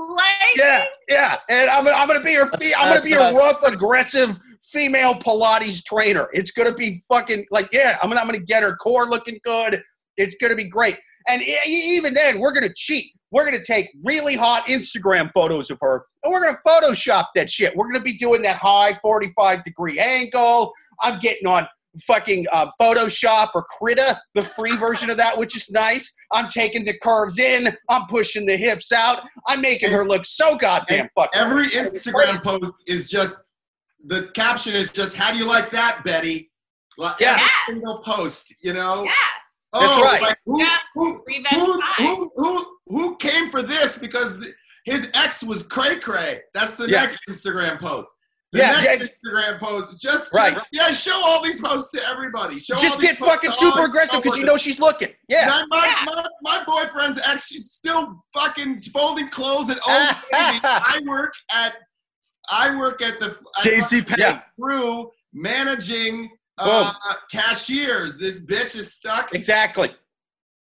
yeah, yeah. And I'm, I'm going to be your, fe- I'm going to be your awesome. rough, aggressive female Pilates trainer. It's gonna be fucking like yeah. I'm gonna I'm gonna get her core looking good. It's gonna be great. And e- even then, we're gonna cheat. We're gonna take really hot Instagram photos of her, and we're gonna Photoshop that shit. We're gonna be doing that high 45 degree angle. I'm getting on fucking uh, Photoshop or Krita, the free version of that, which is nice. I'm taking the curves in. I'm pushing the hips out. I'm making her look so goddamn fucking. Every It's Instagram crazy. post is just the caption is just "How do you like that, Betty?" Like, Yeah. every single post, you know. Yes. Oh, That's right. like, who, Yeah. who, Revenge who, who, who, who came for this because th- his ex was cray cray? That's the Yeah. next Instagram post. The Yeah, next yeah. Instagram post. Just, Right. just yeah, show all these posts to everybody. Show Just get fucking super aggressive because you know she's looking. Yeah. My, my, Yeah. my, my boyfriend's ex, she's still fucking folding clothes at Old Navy. I work at I work at the at JC Penney. Yeah. Crew managing uh, cashiers. This bitch is stuck. Exactly.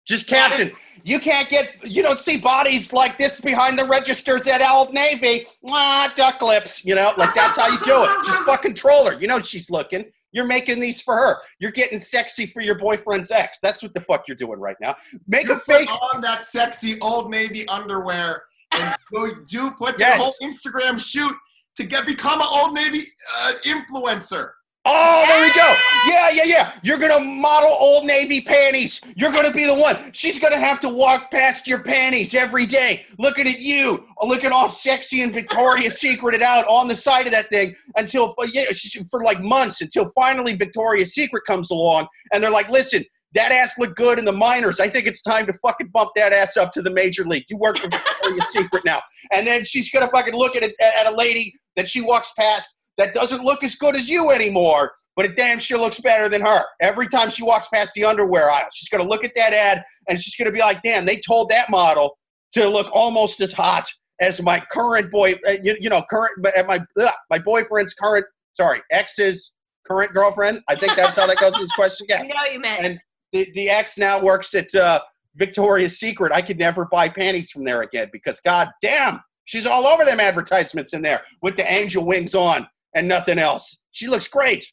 Just caption. You can't get. You don't see bodies like this behind the registers at Old Navy. Ah, duck lips. You know, like that's how you do it. Just fucking troll her. You know she's looking. You're making these for her. You're getting sexy for your boyfriend's ex. That's what the fuck you're doing right now. Make You a fake. on that sexy Old Navy underwear and go do put Yes. the whole Instagram shoot to get become an Old Navy uh, influencer. Oh, there we go. Yeah, yeah, yeah. You're gonna model Old Navy panties. You're gonna be the one. She's gonna have to walk past your panties every day, looking at you, looking all sexy and Victoria's Secreted out on the side of that thing until uh, yeah, for like months until finally Victoria's Secret comes along and they're like, listen. That ass looked good in the minors. I think it's time to fucking bump that ass up to the major league. You work for Victoria's Secret now. And then she's gonna fucking look at, a, at a lady that she walks past that doesn't look as good as you anymore, but it damn sure looks better than her. Every time she walks past the underwear aisle, she's gonna look at that ad and she's gonna be like, "Damn, they told that model to look almost as hot as my current boy, uh, you, you know, current my ugh, my boyfriend's current, sorry, ex's current girlfriend. I think that's how that goes in this question. I Yeah, know you meant. and the the ex now works at uh, Victoria's Secret. I could never buy panties from there again because god damn, she's all over them advertisements in there with the angel wings on and nothing else. She looks great.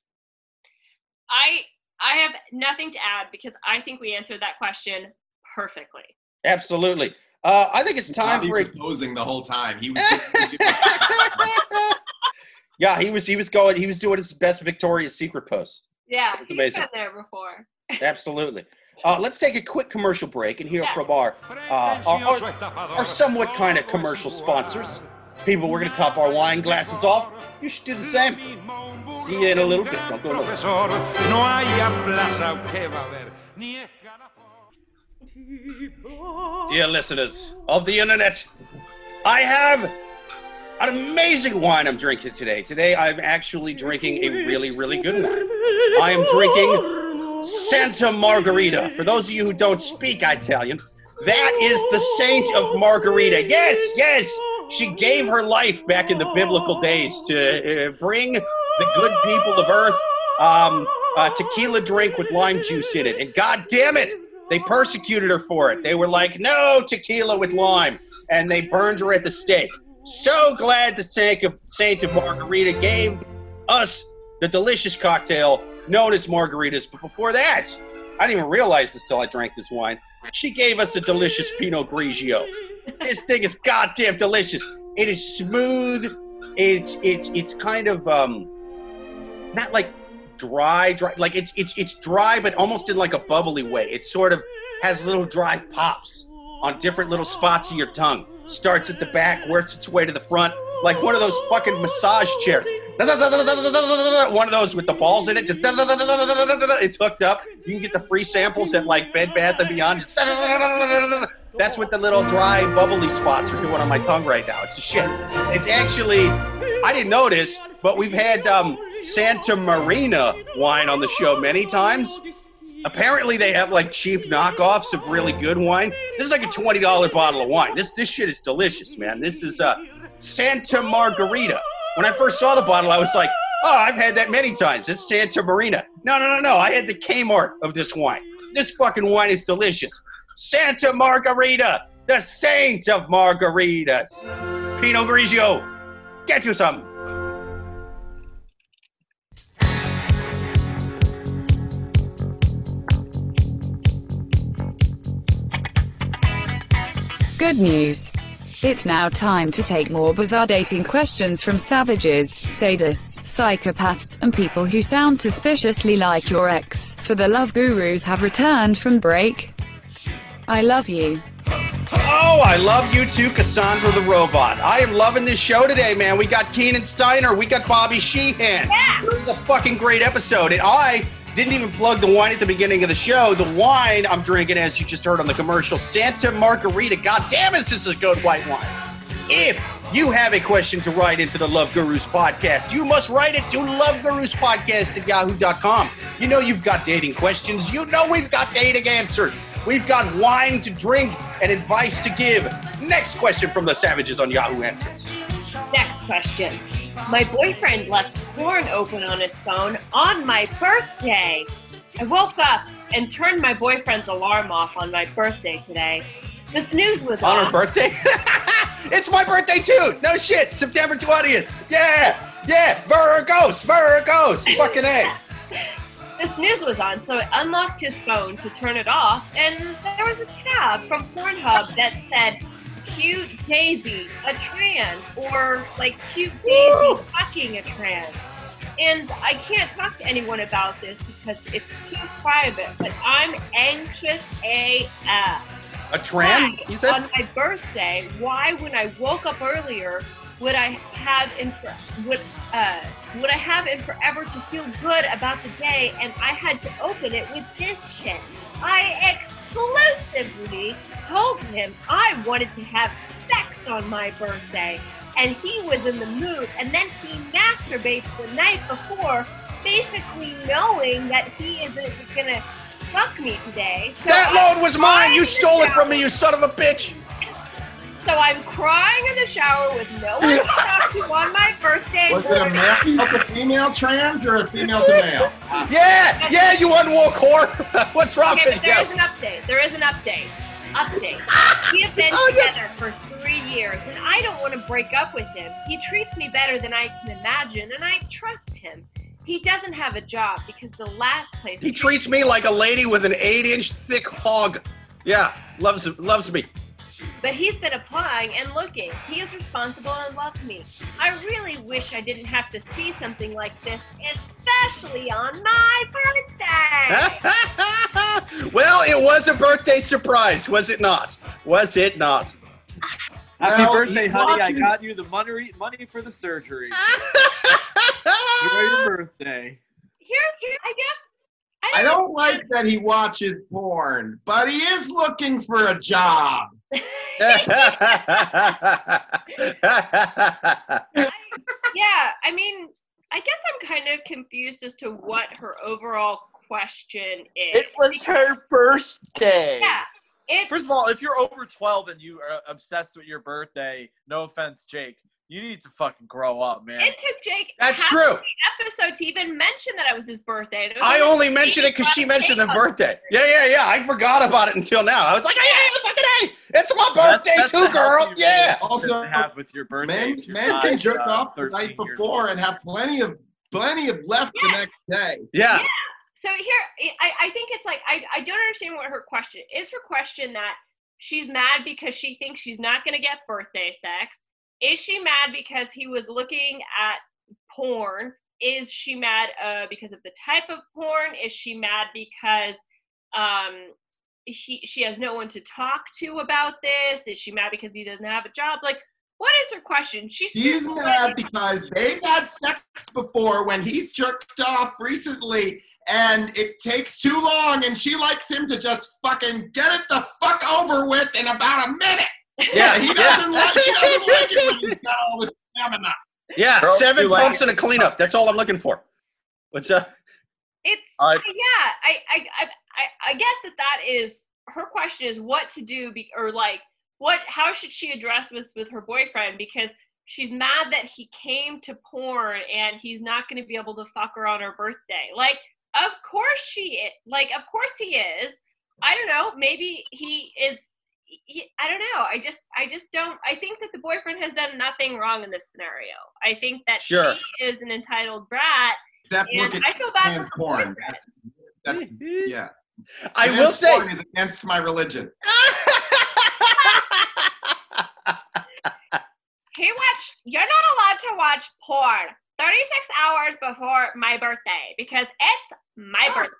I I have nothing to add because I think we answered that question perfectly. Absolutely. Uh, I think it's time Bobby for. was posing the whole time. He was. yeah, he was. He was going. He was doing his best Victoria's Secret pose. Yeah, That's he's amazing. been there before. Absolutely. Uh, let's take a quick commercial break and hear Yes. from our, uh, our, our, our somewhat kind of commercial sponsors. People, we're going to top our wine glasses off. You should do the same. See you in a little bit. Don't go nowhere. Profesor, no haya plaza que va a haber, ni escalafón. Dear listeners of the internet, I have an amazing wine I'm drinking today. Today I'm actually drinking a really, really good wine. I am drinking Santa Margarita. For those of you who don't speak Italian, that is the saint of Margarita. Yes, yes. She gave her life back in the biblical days to uh, bring the good people of earth um, a tequila drink with lime juice in it. And god damn it, they persecuted her for it. They were like, no tequila with lime. And they burned her at the stake. So glad the saint of, saint of Margarita gave us the delicious cocktail known as margaritas. But before that, I didn't even realize this till I drank this wine. She gave us a delicious Pinot Grigio. This thing is goddamn delicious. It is smooth. It's it's it's kind of um not like dry, dry like it's it's it's dry, but almost in like a bubbly way. It sort of has little dry pops. on different little spots of your tongue. Starts at the back, works its way to the front, like one of those fucking massage chairs. One of those with the balls in it, just it's hooked up. You can get the free samples at like Bed Bath and Beyond. Just that's what the little dry, bubbly spots are doing on my tongue right now. It's a shit. It's actually, I didn't notice, but we've had um, Santa Marina wine on the show many times. Apparently, they have like cheap knockoffs of really good wine. This is like a twenty dollar bottle of wine. This this shit is delicious, man. This is uh, Santa Margarita. When I first saw the bottle, I was like, "Oh, I've had that many times. It's Santa Marina." No, no, no, no. I had the Kmart of this wine. This fucking wine is delicious. Santa Margarita, the saint of margaritas. Pinot Grigio, get you some. Good news. It's now time to take more bizarre dating questions from savages, sadists, psychopaths, and people who sound suspiciously like your ex. For the love gurus have returned from break. I love you. Oh, I love you too, Cassandra the robot. I am loving this show today, man. We got Keenan Steiner, we got Bobby Sheehan. Yeah. This is a fucking great episode. And I didn't even plug the wine at the beginning of the show. The wine I'm drinking, as you just heard on the commercial, Santa Margarita. God damn, is this a good white wine? If you have a question to write into the Love Gurus podcast, you must write it to Love Gurus podcast at yahoo.com. You know you've got dating questions. You know we've got dating answers. We've got wine to drink and advice to give. Next question from the Savages on Yahoo Answers. Next question. My boyfriend left porn open on his phone on my birthday. I woke up and turned my boyfriend's alarm off on my birthday today. The snooze was On her birthday? it's my birthday too. No shit. September 20th. Yeah. Yeah. Virgos. Virgos. Fucking A. The snooze was on, so I unlocked his phone to turn it off, and there was a tab from Pornhub that said, Cute Daisy, a trans, or like Cute Daisy Woo! fucking a trans. And I can't talk to anyone about this because it's too private, but I'm anxious AF. A tram? You said? on my birthday, why when I woke up earlier would I have in for, would uh would I have in forever to feel good about the day and I had to open it with this shit. I exclusively told him I wanted to have sex on my birthday and he was in the mood and then he masturbates the night before basically knowing that he isn't gonna fuck me today. So That I'm load was mine. You crying in the stole it from me, you son of a bitch. So I'm crying in the shower with no one to talk to on my birthday. Was it a morning. male to female trans or a female to male? Yeah. Yeah, you unwoke whore. What's wrong Okay, with but there is you? an update. There is an update. Update. We have been Oh, yes. together for three years, and I don't want to break up with him. He treats me better than I can imagine, and I trust him. He doesn't have a job because the last place He treats me like a lady with an eight-inch thick hog. Yeah, loves loves me. But he's been applying and looking. He is responsible and loves me. I really wish I didn't have to see something like this, especially on my birthday. well, it was a birthday surprise, was it not? Was it not? Ah, Happy Well, birthday, he's honey! I got you the money money for the surgery. Enjoy your birthday. Here's, here, I guess. I don't like that he watches porn, but he is looking for a job. yeah, I mean, I guess I'm kind of confused as to what her overall question is. It was her birthday. Yeah, it's First of all, if you're over 12 and you are obsessed with your birthday, no offense, Jake, you need to fucking grow up, man. it took Jake That's true. the episode to even mention that it was his birthday. was I like only mentioned it because she mentioned the birthday. Yeah, yeah, yeah. I forgot about it until now. I was like, hey, hey, fucking hey, it's my birthday that's too, girl. healthy Yeah. Also, to have with your birthday. Men, if men not, can jerk uh, off the night before and have plenty of plenty of left the next day. Yeah. So here I, I think it's like I, I don't understand what her question is her question that she's mad because she thinks she's not going to get birthday sex is she mad because he was looking at porn is she mad uh, because of the type of porn is she mad because um he she has no one to talk to about this? Is she mad because he doesn't have a job? Like, what is her question? She's He's mad because they've had sex before when he's jerked off recently and it takes too long and she likes him to just fucking get it the fuck over with in about a minute. Yeah, He doesn't like she doesn't like it when he's got all this stamina. Yeah, Girl, seven pumps and a cleanup. That's all I'm looking for. What's up? It's I- yeah. I, I I I I guess that that is her question is what to do be, or like what how should she address with with her boyfriend because she's mad that he came to porn and he's not going to be able to fuck her on her birthday. Like of course she i- like of course he is. I don't know. Maybe he is. he- I don't know. I just, I just don't. I think that the boyfriend has done nothing wrong in this scenario. I think that Sure. she is an entitled brat, Except and look at I feel bad trans for porn. That's that's yeah. I will say. porn is against my religion. He watched. You're not allowed to watch porn 36 hours before my birthday because it's my birthday.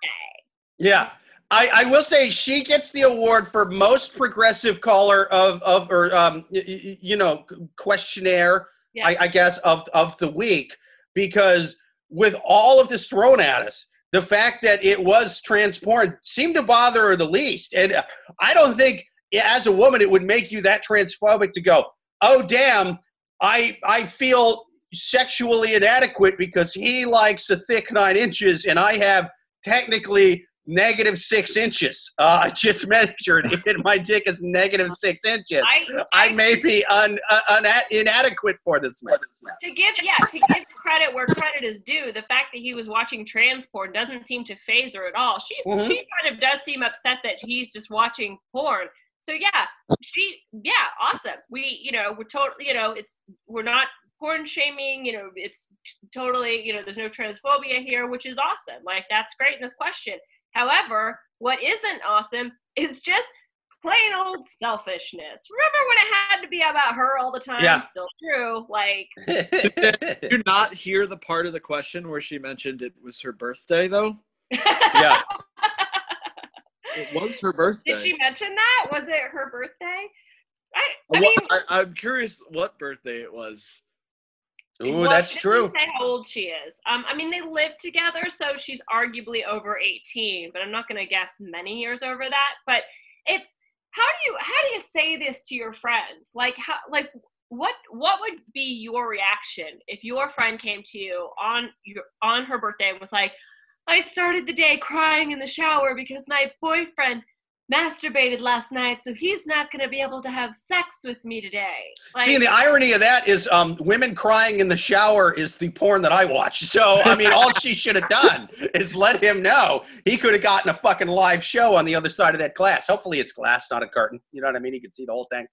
Yeah. I, I will say she gets the award for most progressive caller of, of or um y- you know questionnaire Yeah. I, I guess of of the week because with all of this thrown at us the fact that it was trans porn seemed to bother her the least and I don't think as a woman it would make you that transphobic to go oh damn I I feel sexually inadequate because he likes a thick nine inches and I have technically negative six inches. Uh, I just measured it. My dick is negative six inches. I, I may be un, uh, una- inadequate for this man. to give yeah to give credit where credit is due the fact that he was watching trans porn doesn't seem to phase her at all she's Mhm. she kind of does seem upset that he's just watching porn so yeah she yeah awesome we you know we're totally you know it's we're not porn shaming you know it's totally you know there's no transphobia here which is awesome like that's great in this question however what isn't awesome is just plain old selfishness remember when it had to be about her all the time Yeah. still true like Did you not hear the part of the question where she mentioned it was her birthday, though? yeah. It was her birthday. Did she mention that? Was it her birthday? I, I mean, I, am curious what birthday it was. Ooh, well, that's true. Say how old she is. Um, I mean, they live together, so she's arguably over 18. But I'm not going to guess many years over that. But it's how do you how do you say this to your friends? Like how like what what would be your reaction if your friend came to you on your on her birthday and was like, I started the day crying in the shower because my boyfriend masturbated last night, so he's not going to be able to have sex with me today. Like, See, and the irony of that is um, women crying in the shower is the porn that I watch. So, I mean, all she should have done is let him know he could have gotten a fucking live show on the other side of that glass. Hopefully, it's glass, not a curtain. You know what I mean? He could see the whole thing.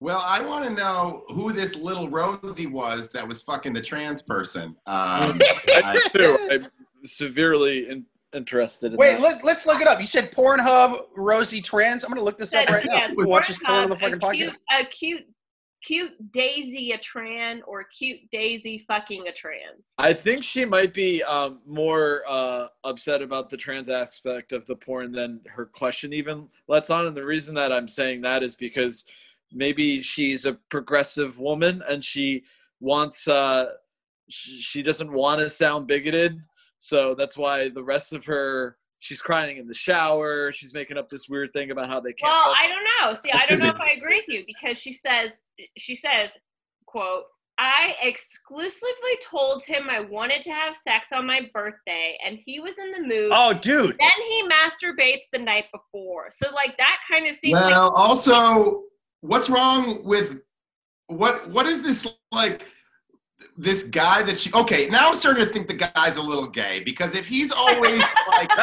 Well, I want to know who this little Rosie was that was fucking the trans person. Um, I too. I'm severely in, interested in Wait, that. look, let's look it up. You said Pornhub Rosie Trans. I'm going to look this up right now. Yeah, Who watches porn on the fucking a podcast? cute, a cute, cute Daisy a tran or cute Daisy fucking a trans. I think she might be um, more uh, upset about the trans aspect of the porn than her question even lets on. And the reason that I'm saying that is because maybe she's a progressive woman and she wants, uh, she, she doesn't want to sound bigoted. So that's why the rest of her, she's crying in the shower. She's making up this weird thing about how they can't. Well, fuck. I don't know. See, I don't know if I agree with you because she says, she says, quote, I exclusively told him I wanted to have sex on my birthday and he was in the mood. Oh, dude. Then he masturbates the night before. So, like, that kind of seems like well, also, what's wrong with what? What is this like? This guy that she okay now I'm starting to think the guy's a little gay because if he's always like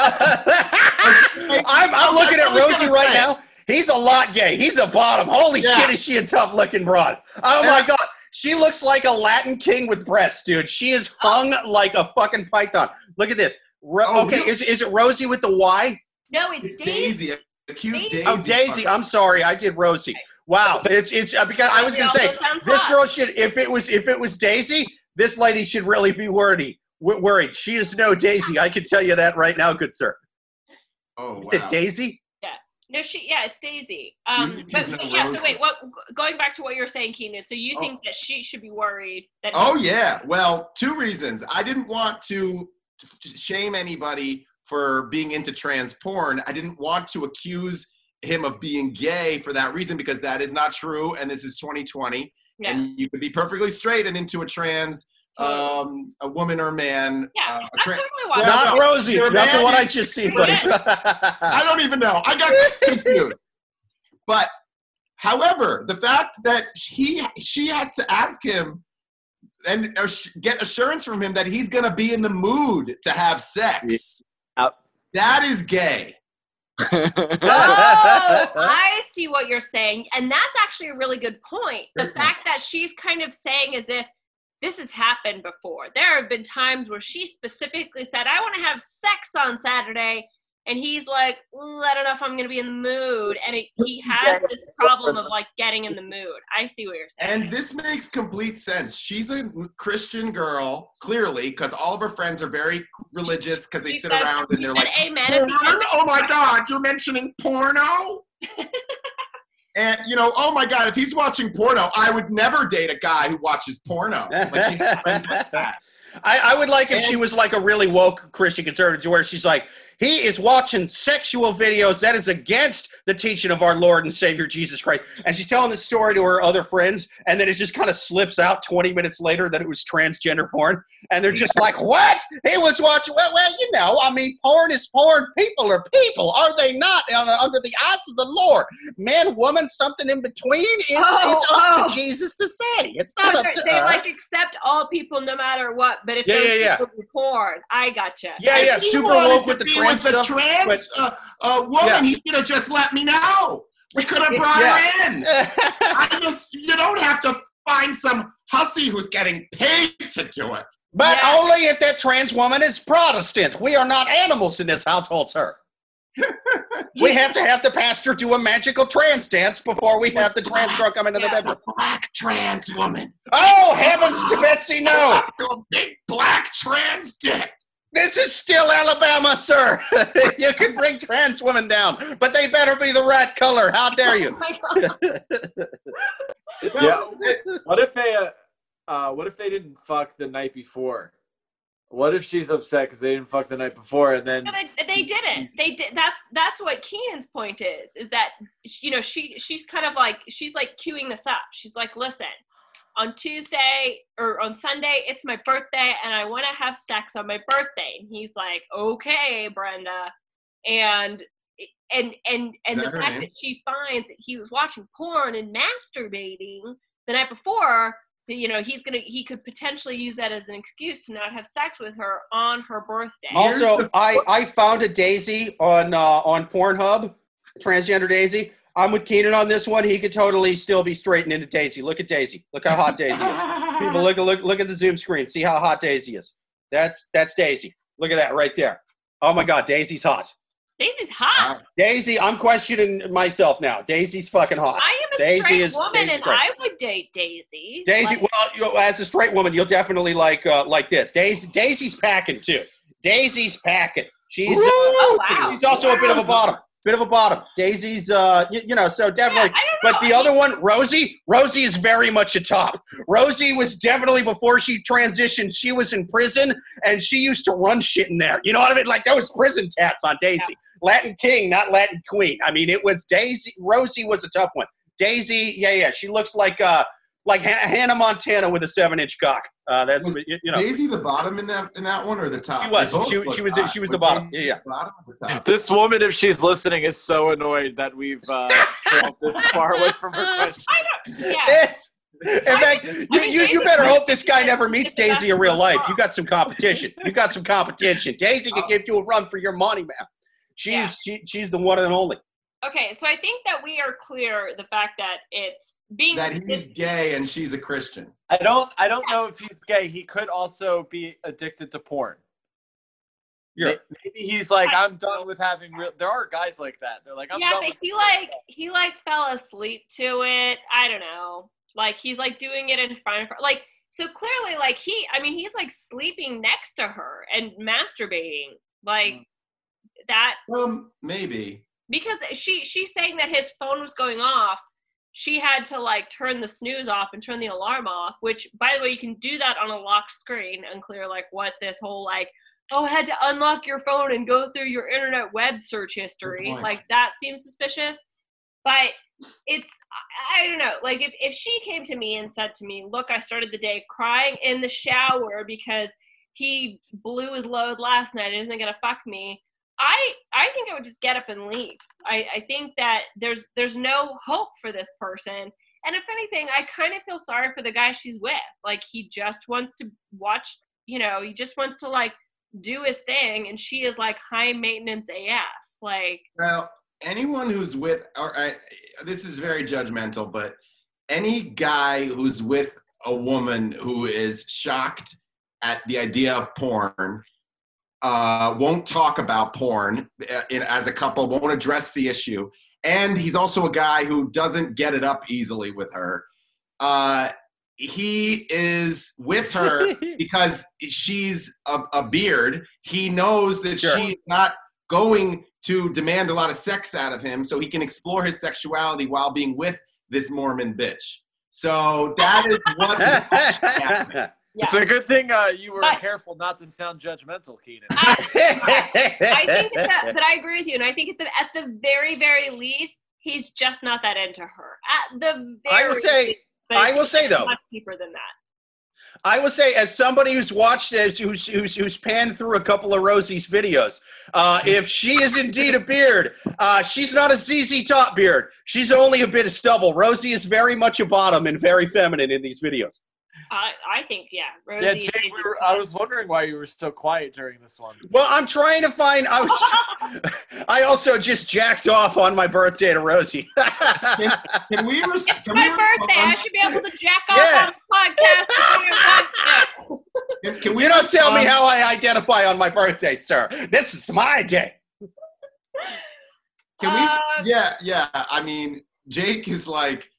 I'm, I'm looking at Rosie right say. now. He's a lot gay. He's a bottom. Holy Yeah. shit, is she a tough looking broad? Oh my god. She looks like a Latin king with breasts, dude. She is hung like a fucking python. Look at this. Ro- Oh, okay, really? is, is it Rosie with the Y? no, it's it's Daisy. Daisy, a cute Daisy. Daisy. Oh, Daisy. I'm sorry, I did Rosie. Wow, it's it's uh, because I was gonna say this girl should if it was if it was Daisy, this lady should really be worried. Worried. She is no Daisy. I can tell you that right now, good sir. Oh The wow. Daisy? No, she. Yeah, it's Daisy. Um, but, but yeah. So wait, what? Going back to what you're saying, Keenan. So you Oh. think that she should be worried that? Oh yeah. Well, two reasons. I didn't want to shame anybody for being into trans porn. I didn't want to accuse him of being gay for that reason because that is not true and this is 2020 Yeah. and you could be perfectly straight and into a trans um a woman or man Yeah, uh, a That's totally why. Not no. Rosie. You're Not the one I just seen, buddy. I don't even know. I got confused. But however, the fact that he she has to ask him and get assurance from him that he's going to be in the mood to have sex. Yep. That is gay. Oh, I see what you're saying. And that's actually a really good point. The Great point. fact that she's kind of saying as if this has happened before. There have been times where she specifically said, I want to have sex on Saturday. And he's like, "Ooh, I don't know if I'm going to be in the mood. And it, he has this problem of like getting in the mood. I see what you're saying. And this makes complete sense. She's a Christian girl, clearly, because all of her friends are very religious because they She sit said- around and they're like, amen. porn? Oh my God, you're mentioning porno? and, you know, oh my God, if he's watching porno, I would never date a guy who watches porno. Like, she has friends like that. I, I would like if And- she was like a really woke Christian conservative, where she's like, he is watching sexual videos that is against the teaching of our Lord and Savior Jesus Christ. And she's telling this story to her other friends, and then it just kind of slips out 20 minutes later that it was transgender porn. And they're just like, what? He was watching, well, well, you know, I mean, porn is porn. People are people, are they not? Under the eyes of the Lord. Man, woman, something in between. It's, Oh, it's up oh. to Jesus to say. It's So not up to they like accept all people no matter what, but if Yeah, yeah, yeah. porn, I gotcha. Yeah, yeah, If super woke with the trans with stuff. trans uh, uh, woman, Yeah. he should have just let me know. We could have brought Yeah. her in. I just, you don't have to find some hussy who's getting paid to do it. But Yeah. only if that trans woman is Protestant. We are not animals in this household, sir. We have to have the pastor do a magical trance dance before we have the trans girl come into the Yeah. bedroom. Black trans woman. Oh, heavens to Betsy, no! A big black trans dick. This is still Alabama, sir. you can bring trans women down, but they better be the right color. How dare Oh you? my God. Yeah. What if they uh, uh what if they didn't fuck the night before? What if she's upset because they didn't fuck the night before and then No, they, they didn't. They did. That's that's what Keenan's point is. Is that you know she she's kind of like she's like queuing this up. She's like, listen, on Tuesday or on Sunday it's my birthday and I want to have sex on my birthday. And he's like, okay, Brenda, and and and and the fact name? that she finds that he was watching porn and masturbating the night before. That, You know, he's gonna. He could potentially use that as an excuse to not have sex with her on her birthday. Also, I, I found a Daisy on uh, on Pornhub, transgender Daisy. I'm with Keenan on this one. He could totally still be straightened into Daisy. Look at Daisy. Look how hot Daisy is. People, look look look at the Zoom screen. See how hot Daisy is. That's that's Daisy. Look at that right there. Oh my God, Daisy's hot. Daisy's hot. Daisy, I'm questioning myself now. Daisy's fucking hot. I am a Daisy straight is- woman, Daisy's and straight. I would date Daisy. Daisy, Like, well, you know, as a straight woman, you'll definitely like uh, like this. Daisy, Daisy's packing too. Daisy's packing. She's uh, oh wow. she's also a bit of a bottom. Bit of a bottom. Daisy's, uh, you, you know, so Yeah, definitely. I don't know. But the I other mean, one, Rosie, Rosie is very much a top. Rosie was definitely before she transitioned. She was in prison and she used to run shit in there. You know what I mean? Like there was prison tats on Daisy. Latin King, not Latin Queen. I mean, it was Daisy. Rosie was a tough one. Daisy, yeah, yeah. She looks like uh, like Ha- Hannah Montana with a seven-inch cock. Uh, that's Was you, you know. Daisy the bottom in that in that one or the top? She was. She- she was- hot. she was the bottom. Yeah, yeah. Bottom the top? this woman, if she's listening, is so annoyed that we've uh this far away from her question. yeah. It's, in fact, you, mean, you, you better hope this guy never meets Daisy in real life. You got some competition. You got some competition. Daisy Oh. can give you a run for your money, man. She's Yeah. she, she's the one and only. Okay, so I think that we are clear the fact that it's being That he's gay and she's a Christian. I don't I don't know if he's gay. He could also be addicted to porn. You're, Maybe he's like, I'm done with having real. There are guys like that. They're like, I'm yeah, done but with he like he like fell asleep to it. I don't know. Like he's like doing it in front of her. Like so clearly, like he. I mean, he's like sleeping next to her and masturbating. Like Mm. That Um, maybe. because she she's saying that his phone was going off. She had to like turn the snooze off and turn the alarm off which by the way you can do that on a locked screen unclear like what this whole like oh i had to unlock your phone and go through your internet web search history. Like that seems suspicious. But it's I, don't know. Like if, if she came to me and said to me look i started the day crying in the shower because he blew his load last night and isn't gonna fuck me I I think I would just get up and leave. I, I think that there's there's no hope for this person. And if anything, I kind of feel sorry for the guy she's with. Like he just wants to watch, you know, he just wants to like do his thing and she is like high maintenance AF. Like Well, anyone who's with, or I, this is very judgmental, but any guy who's with a woman who is shocked at the idea of porn, uh, won't talk about porn uh, in, as a couple, won't address the issue, and he's also a guy who doesn't get it up easily with her. Uh, he is with her because she's a, a beard. He knows that Sure. she's not going to demand a lot of sex out of him, so he can explore his sexuality while being with this Mormon bitch. So that is what is happening. Yeah. It's a good thing uh, you were But- careful not to sound judgmental, Keenan. I, I think that, that I agree with you, and I think at the at the very very least, he's just not that into her. At the very I will say- least, I will say, though- much deeper than that. I will say, as somebody who's watched it, who's, who's, who's panned through a couple of Rosie's videos, uh, if she is indeed a beard, uh, she's not a ZZ Top beard. She's only a bit of stubble. Rosie is very much a bottom and very feminine in these videos. I I think yeah. Rosie yeah, is- Jake, we were, I was wondering why you were so quiet during this one. Well, I'm trying to find. I was. I also just jacked off on my birthday to Rosie. Can we? Res- It's can my we birthday. I should be able to jack off Yeah. on the podcast. for your birthday. Can, can we you don't tell me how I identify on my birthday, sir. This is my day. Can we? Uh, yeah, yeah. I mean, Jake is like,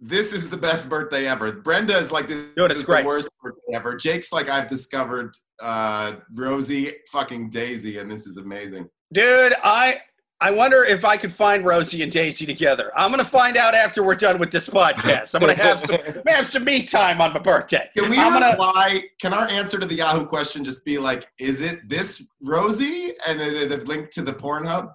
this is the best birthday ever. Brenda is like, this, Dude, is great. the worst birthday ever. Jake's like, I've discovered uh, Rosie fucking Daisy, and this is amazing. Dude, I I wonder if I could find Rosie and Daisy together. I'm gonna find out after we're done with this podcast. I'm gonna have some have some me time on my birthday. Can we I'm gonna? Can our answer to the Yahoo question just be like, is it this Rosie? And the link to the Pornhub?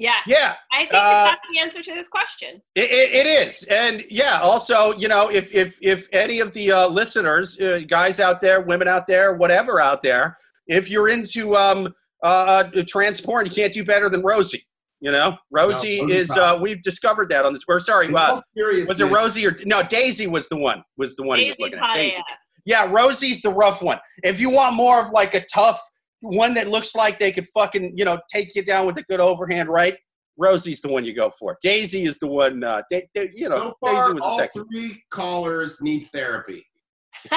Yeah, yeah, I think Uh, that that's the answer to this question. it, it, it is, and yeah. Also, you know, if if if any of the uh, listeners, uh, guys out there, women out there, whatever out there, if you're into um uh trans porn, you can't do better than Rosie. You know, Rosie Rosie's is. not. uh We've discovered that on this. Or sorry, uh, was it Rosie or no? Daisy was the one. Was the one he was looking at. Daisy. Yeah, Rosie's the rough one. If you want more of like a tough one that looks like they could fucking, you know, take you down with a good overhand right, Rosie's the one you go for. Daisy is the one, uh, they, they, you know, So far, Daisy was a all sexy. three callers need therapy.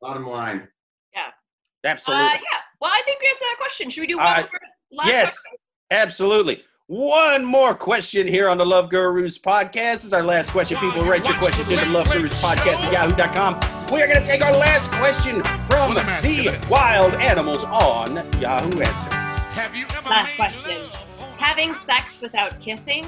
Bottom line. Yeah. Absolutely. Uh, yeah. Well, I think we answered that question. Should we do one Uh, more yes. question? Absolutely. One more question here on the Love Gurus podcast. This is our last question. People write your questions into Love Gurus podcast at yahoo.com. We are going to take our last question from the wild animals on Yahoo Answers. Have you ever Last question. Having sex without kissing?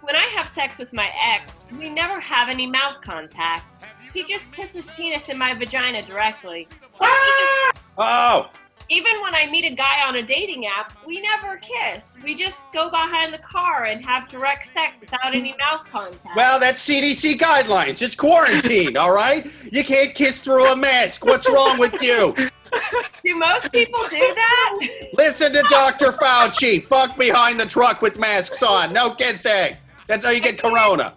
When I have sex with my ex, we never have any mouth contact. He just puts his penis in my vagina directly. Ah! Oh, Even when I meet a guy on a dating app, we never kiss. We just go behind the car and have direct sex without any mouth contact. well, that's CDC guidelines. It's quarantine, all right? You can't kiss through a mask. What's wrong with you? do most people do that? Listen to Dr. Fauci. Fuck behind the truck with masks on. No kissing. That's how you get corona.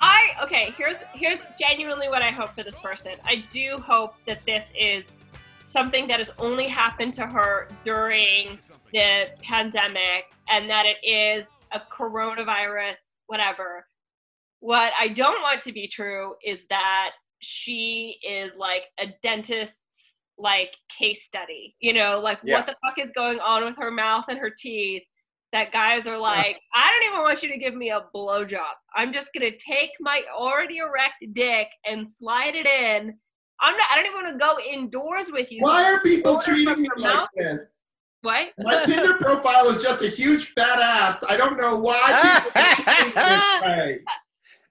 I okay. Here's here's genuinely what I hope for this person. I do hope that this is something that has only happened to her during the pandemic, and that it is a coronavirus, whatever. What I don't want to be true is that she is like a dentist's like case study. You know, like Yeah. what the fuck is going on with her mouth and her teeth that guys are like, I don't even want you to give me a blowjob. I'm just gonna take my already erect dick and slide it in. I'm not. I don't even want to go indoors with you. Why are people Order treating from me like mouth? this? What? My Tinder profile is just a huge fat ass. I don't know why people think this way.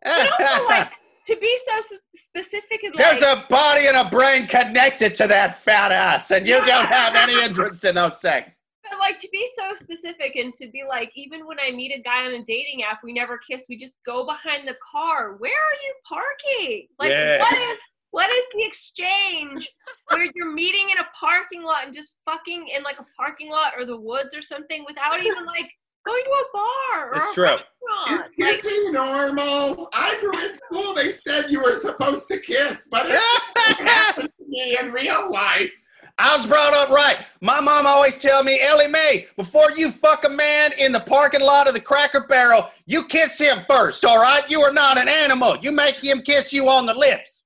But also, like, to be so specific and There's like, a body and a brain connected to that fat ass, and you don't have any interest in those things. but like to be so specific and to be like, even when I meet a guy on a dating app, we never kiss. We just go behind the car. Where are you parking? Like, Yeah. what is what is the exchange where you're meeting in a parking lot and just fucking in like a parking lot or the woods or something without even like going to a bar or It's a true. Is restaurant? Like, kissing normal? I grew in school. They said you were supposed to kiss, but it happened to me in real life. I was brought up right. My mom always tell me, Ellie Mae, before you fuck a man in the parking lot of the Cracker Barrel, you kiss him first, all right? You are not an animal. You make him kiss you on the lips.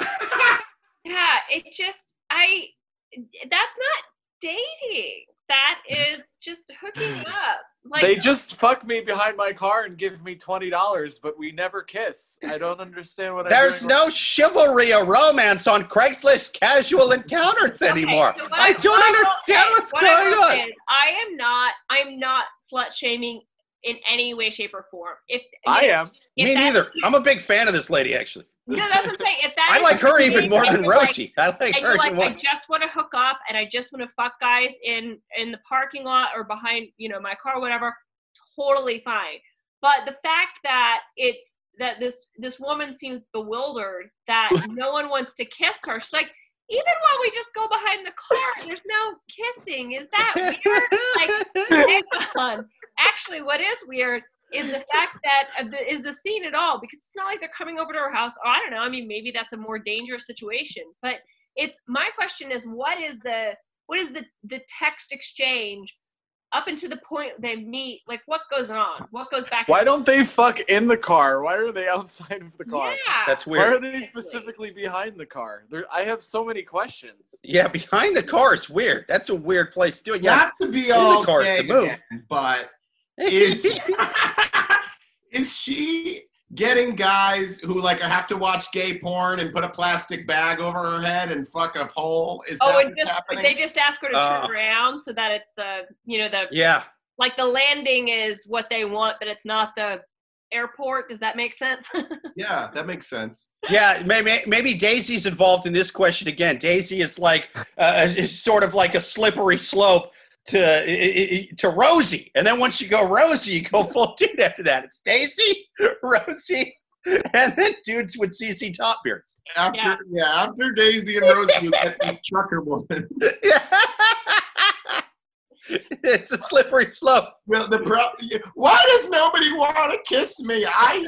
yeah, it just I that's not dating. That is just hooking mm. up. Like they just fuck me behind my car and give me twenty dollars, but we never kiss. I don't understand what I'm There's doing no chivalry or romance on Craigslist casual encounters Okay, anymore. so what I don't what will understand what's what I going on. say is I am not. I'm not slut shaming in any way, shape, or form. If I am. if Me neither. I'm a big fan of this lady, actually. No, that's what I'm saying. If that I like her even more than you're like- Rosie. I like her like. I just want to hook up and I just want to fuck guys in in the parking lot or behind, you know, my car, or whatever. Totally fine. But the fact that it's that this this woman seems bewildered that no one wants to kiss her. She's like, even while we just go behind the car, there's no kissing. Is that weird? Like, hang on. Actually, what is weird is the fact that uh, the, scene at all because it's not like they're coming over to her house. Oh, I don't know. I mean, maybe that's a more dangerous situation. But it's my question is what is the what is the the text exchange up until the point they meet? Like, what goes on? What goes back? Why don't they fuck in the car? Why are they outside of the car? Yeah. That's weird. Why are they specifically behind the car? There, I have so many questions. Yeah, behind the car is weird. That's a weird place to do it. Yeah. Not to be the all cars gay to move. again, but is is she getting guys who like have to watch gay porn and put a plastic bag over her head and fuck a hole? Is Oh, that just happening? they just ask her to turn Uh. around so that it's the you know the yeah. like the landing is what they want, but it's not the airport. Does that make sense? yeah, that makes sense. Yeah, maybe maybe Daisy's involved in this question again. Daisy is like uh, is sort of like a slippery slope to i- i- to Rosie, and then once you go Rosie, you go full dude after that. It's Daisy, Rosie, and then dudes with CC top beards. After Yeah. yeah, after Daisy and Rosie, you get the trucker woman. Yeah. it's a slippery slope. Well, the pro- why does nobody want to kiss me? I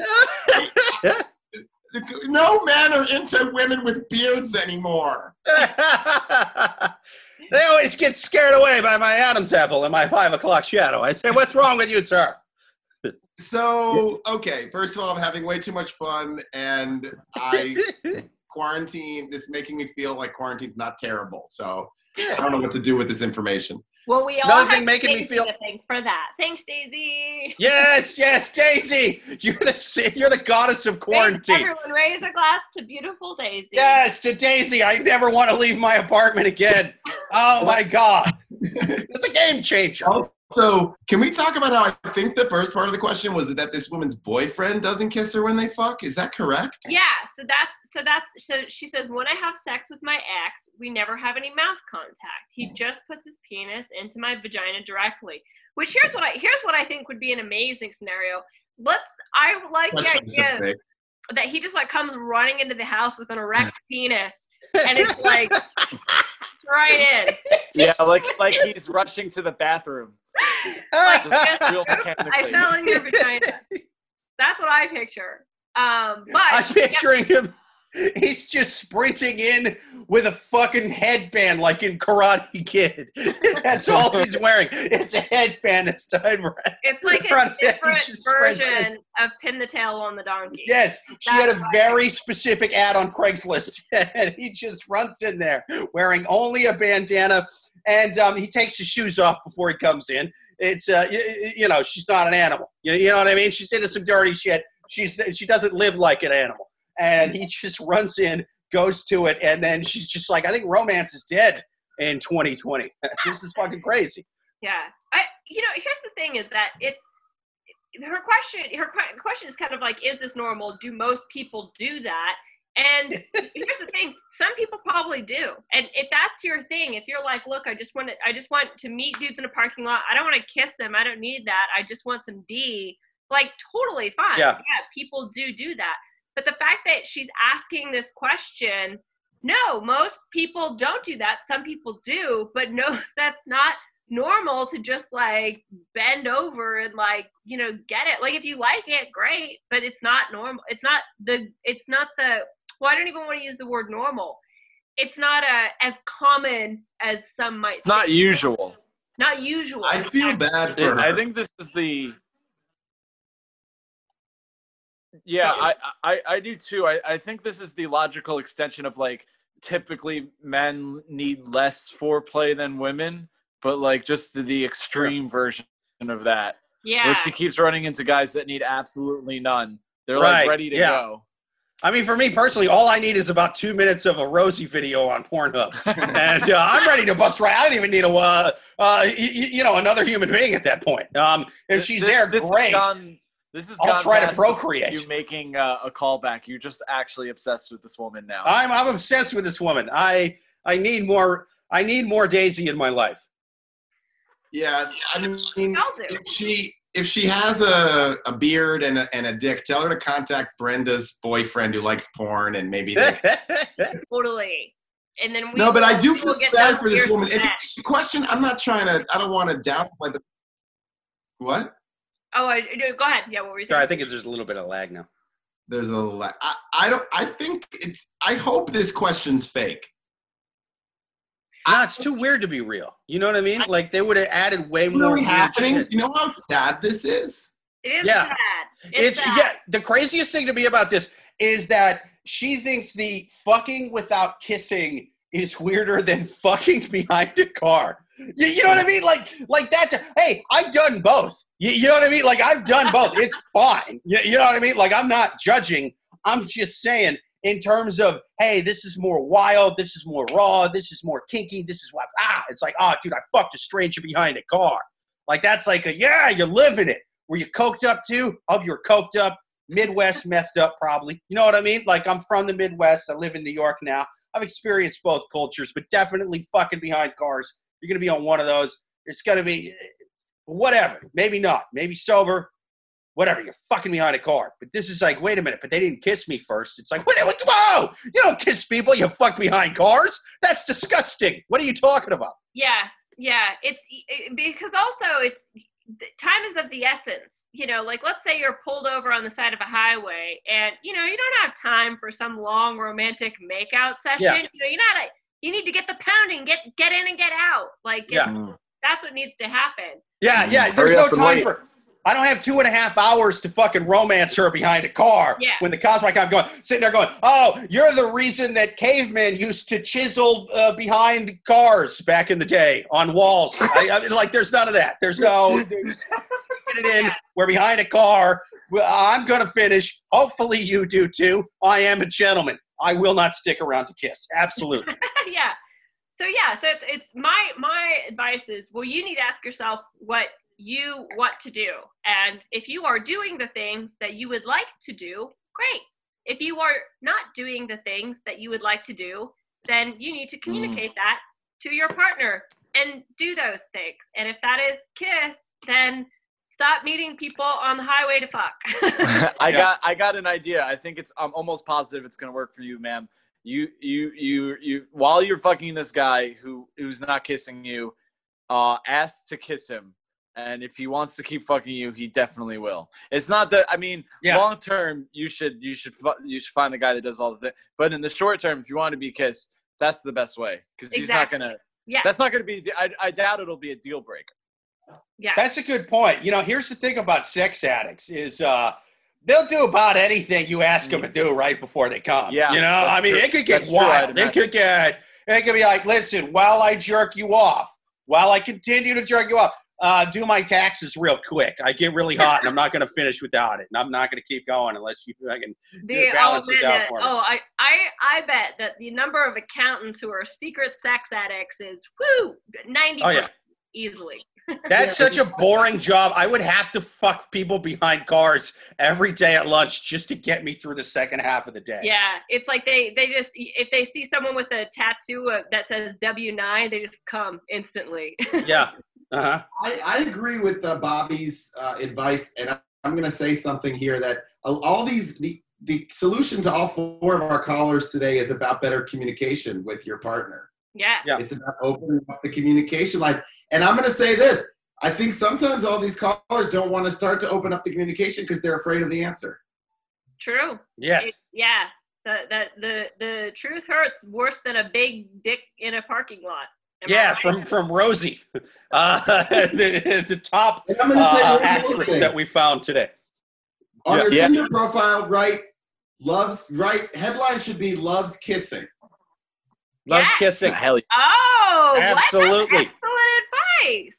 no men are into women with beards anymore. They always get scared away by my Adam's apple and my five o'clock shadow. I say, "What's wrong with you, sir?" So, okay, first of all, I'm having way too much fun, and I quarantine. This is making me feel like quarantine's not terrible. So I don't know what to do with this information. Well, we all Another have thing making me feel- to thank for that. Thanks, Daisy. Yes, yes, Daisy, you're the you're the goddess of quarantine. Everyone raise a glass to beautiful Daisy. Yes, to Daisy. I never want to leave my apartment again. Oh my god, it's a game changer. Also, can we talk about how I think the first part of the question was that this woman's boyfriend doesn't kiss her when they fuck? Is that correct? Yeah, so that's so that's so she says when I have sex with my ex, we never have any mouth contact. He just puts his penis into my vagina directly. Which here's what I here's what I think would be an amazing scenario. Let's I like the Question so idea that he just like comes running into the house with an erect penis and it's like it's right in. Yeah, like like he's rushing to the bathroom. Like, Just I mechanically. fell in your vagina. That's what I picture. Um, but I'm picturing him. He's just sprinting in with a fucking headband like in Karate Kid. That's all he's wearing. It's a headband that's tied right. it's like a different version of pin the tail on the donkey. Yes, she had a That's right. very specific ad on Craigslist, and he just runs in there wearing only a bandana, and um, he takes his shoes off before he comes in. It's uh, you, you know, she's not an animal. You, you know what I mean? She's into some dirty shit. She's she doesn't live like an animal, and he just runs in, goes to it, and then she's just like, I think romance is dead in 2020. this is fucking crazy. Yeah. I you know, here's the thing is that it's her question her question is kind of like is this normal? Do most people do that? And here's the thing, some people probably do. And if that's your thing, if you're like, look, I just want to I just want to meet dudes in a parking lot. I don't want to kiss them. I don't need that. I just want some D. Like totally fine. Yeah. yeah, people do do that. But the fact that she's asking this question, no, most people don't do that. Some people do, but no, that's not normal to just like bend over and like you know get it like if you like it great but it's not normal it's not the it's not the well i don't even want to use the word normal it's not uh as common as some might It's not say. usual. not usual I feel bad for her. I think this is the. Yeah, I, I I do too. I, I think this is the logical extension of like typically men need less foreplay than women, but like just the, the extreme version of that. yeah Where she keeps running into guys that need absolutely none. They're Right, like ready to yeah. go. I mean, for me personally, all I need is about two minutes of a Rosie video on Pornhub, and uh, I'm ready to bust right. I don't even need a, uh, uh, y- y- you know, another human being at that point. Um, if This- she's this- there, this has great. gone- this has I'll gone try to procreate. You making uh, a callback. You're just actually obsessed with this woman now. I'm I'm obsessed with this woman. I I need more. I need more Daisy in my life. Yeah, I mean, if she if she has a, a beard and a, and a dick, tell her to contact Brenda's boyfriend who likes porn, and maybe they. totally and then we no, but I do feel get bad for this woman. And the question, I'm not trying to. I don't want to downplay the. What? Oh I, no, go ahead yeah what were you Sorry, saying I think it's, there's a little bit of lag now. There's a. la- I, I don't. I think it's. I hope this question's fake. No, it's too weird to be real. You know what I mean? Like they would have added way more. Really weird happening? shit. You know how sad this is? it is Yeah. sad It's, sad. yeah. The craziest thing to me about this is that she thinks the fucking without kissing is weirder than fucking behind a car. You, you know what I mean? Like, like that's. A, hey, I've done both. You, you know what I mean? Like I've done both. It's fine. You, you know what I mean? Like I'm not judging. I'm just saying in terms of hey, this is more wild. This is more raw. This is more kinky. This is what ah. It's like ah, dude, I fucked a stranger behind a car. Like that's like a yeah, you're living it. Were you coked up too? Oh, you're coked up. Midwest methed up, probably. You know what I mean? Like I'm from the Midwest. I live in New York now. I've experienced both cultures, but definitely fucking behind cars. You're gonna be on one of those. It's gonna be whatever. Maybe not. Maybe sober. Whatever. You're fucking behind a car. But this is like, wait a minute. But they didn't kiss me first. It's like, whoa! You don't kiss people. You fuck behind cars. That's disgusting. What are you talking about? Yeah, yeah. It's it, because also it's time is of the essence. You know, like let's say you're pulled over on the side of a highway, and you know you don't have time for some long romantic makeout session. Yeah. You know, you're not a. You need to get the pounding, get get in and get out. Like Yeah. that's what needs to happen. Yeah, yeah. There's no time wait. for. I don't have two and a half hours to fucking romance her behind a car. Yeah. When the cops like I'm going sitting there going, oh, you're the reason that cavemen used to chisel uh, behind cars back in the day on walls. I, I, like, there's none of that. There's no. There's, get it in. We're behind a car. I'm gonna finish. Hopefully, you do too. I am a gentleman. I will not stick around to kiss. Absolutely. yeah. So yeah, so it's it's my my advice is well you need to ask yourself what you want to do. And if you are doing the things that you would like to do, great. If you are not doing the things that you would like to do, then you need to mm. communicate that to your partner and do those things. And if that is kiss, then stop meeting people on the highway to fuck. I Yeah. got I got an idea. I think it's I'm almost positive it's gonna work for you, ma'am. You you you you while you're fucking this guy who who's not kissing you, uh ask to kiss him. And if he wants to keep fucking you, he definitely will. It's not that I mean, Yeah. long term you should you should you should find the guy that does all the things. But in the short term, if you want to be kissed, that's the best way because he's not gonna. yeah. That's not gonna be. I, I doubt it'll be a deal breaker. Yeah. That's a good point. You know, here's the thing about sex addicts is uh they'll do about anything you ask them to do right before they come. Yeah, You know, I mean, true. it could get That's true, wild. It could get it could be like, listen, while I jerk you off, while I continue to jerk you off, uh, do my taxes real quick. I get really hot, and I'm not going to finish without it. And I'm not going to keep going unless you I can The, balance oh, this out for me. oh, I, I, I bet that the number of accountants who are secret sex addicts is whoo ninety Oh, yeah. easily. That's such a boring job. I would have to fuck people behind cars every day at lunch just to get me through the second half of the day. Yeah, it's like they they just if they see someone with a tattoo uh, that says W nine, they just come instantly. Yeah. Uh huh. I, I agree with uh, Bobby's uh, advice, and I, I'm going to say something here that all- all these the the solution to all four of our callers today is about better communication with your partner. yeah. Yeah. It's about opening up the communication lines. And I'm going to say this: I think sometimes all these callers don't want to start to open up the communication because they're afraid of the answer. True. Yes. It- yeah. The, the the the truth hurts worse than a big dick in a parking lot. Am Yeah, right? from from Rosie, uh, the, the top I'm going to say uh, actress that we found today. on Yeah. your Yeah. Tinder profile, right? Loves right. Headline should be loves kissing. Loves Yeah. kissing. Hell yeah. Oh, what? That's Absolutely. Excellent.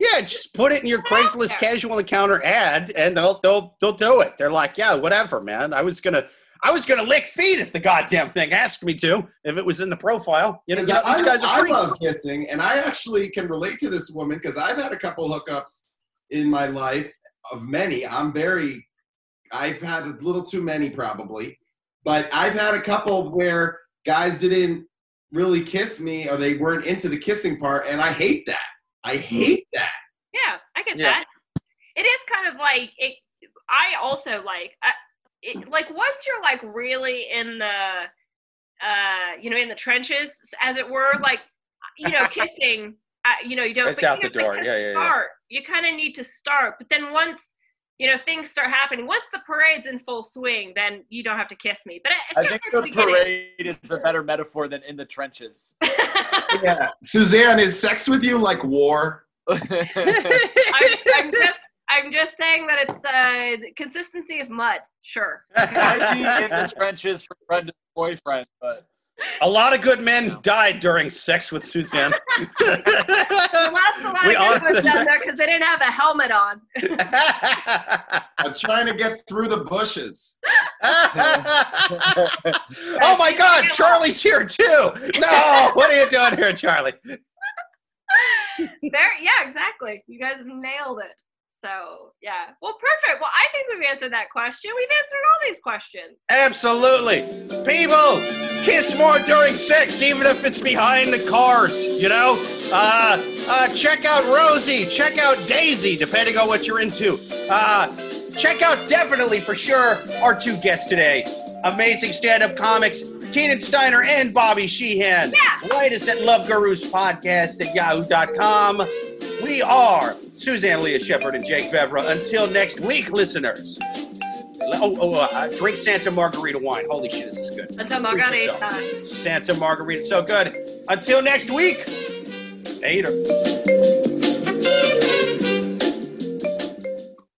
Yeah, just put it in your Put Craigslist casual encounter ad, and they'll they'll they'll do it. They're like, yeah, whatever, man. I was gonna I was gonna lick feet if the goddamn thing asked me to. If it was in the profile, you know, you know Because these guys I, are I freaks. love kissing, and I actually can relate to this woman because I've had a couple hookups in my life of many. I'm very, I've had a little too many probably, but I've had a couple where guys didn't really kiss me or they weren't into the kissing part, and I hate that. I hate that. Yeah, I get Yeah. that. It is kind of like it. I also like, I, it, like once you're like really in the, uh, you know, in the trenches, as it were, like, you know, kissing. Uh, you know, you don't. It's but, out you the know, door. like, to Yeah, yeah, yeah. you kind of need to start, but then once. You know, things start happening. Once the parade's in full swing, then you don't have to kiss me. But it- I think at the the beginning. parade is a better metaphor than in the trenches. Yeah, Suzanne, is sex with you like war? I'm, I'm just, I'm just saying that it's uh, consistency of mud. Sure. Might be in the trenches for Brenda's boyfriend, but A lot of good men died during sex with Suzanne. We lost a lot We of are- good ones down there because they didn't have a helmet on. I'm trying to get through the bushes. oh my God, Charlie's here too. No, what are you doing here, Charlie? There, yeah, exactly. You guys nailed it. So, yeah. Well, perfect. Well, I think we've answered that question. We've answered all these questions. Absolutely. People, kiss more during sex, even if it's behind the cars, you know? Uh, uh, check out Rosie, check out Daisy, depending on what you're into. Uh, check out definitely for sure our two guests today. Amazing stand-up comics, Keenan Steiner and Bobby Sheehan. Yeah. Write us at Love Gurus Podcast at yahoo.com. We are Suzanne Leah Shepard and Jake Vevra. Until next week, listeners. Oh, oh uh, drink Santa Margarita wine. Holy shit, this is good. Santa Margarita. Santa Margarita, so good. Until next week, later.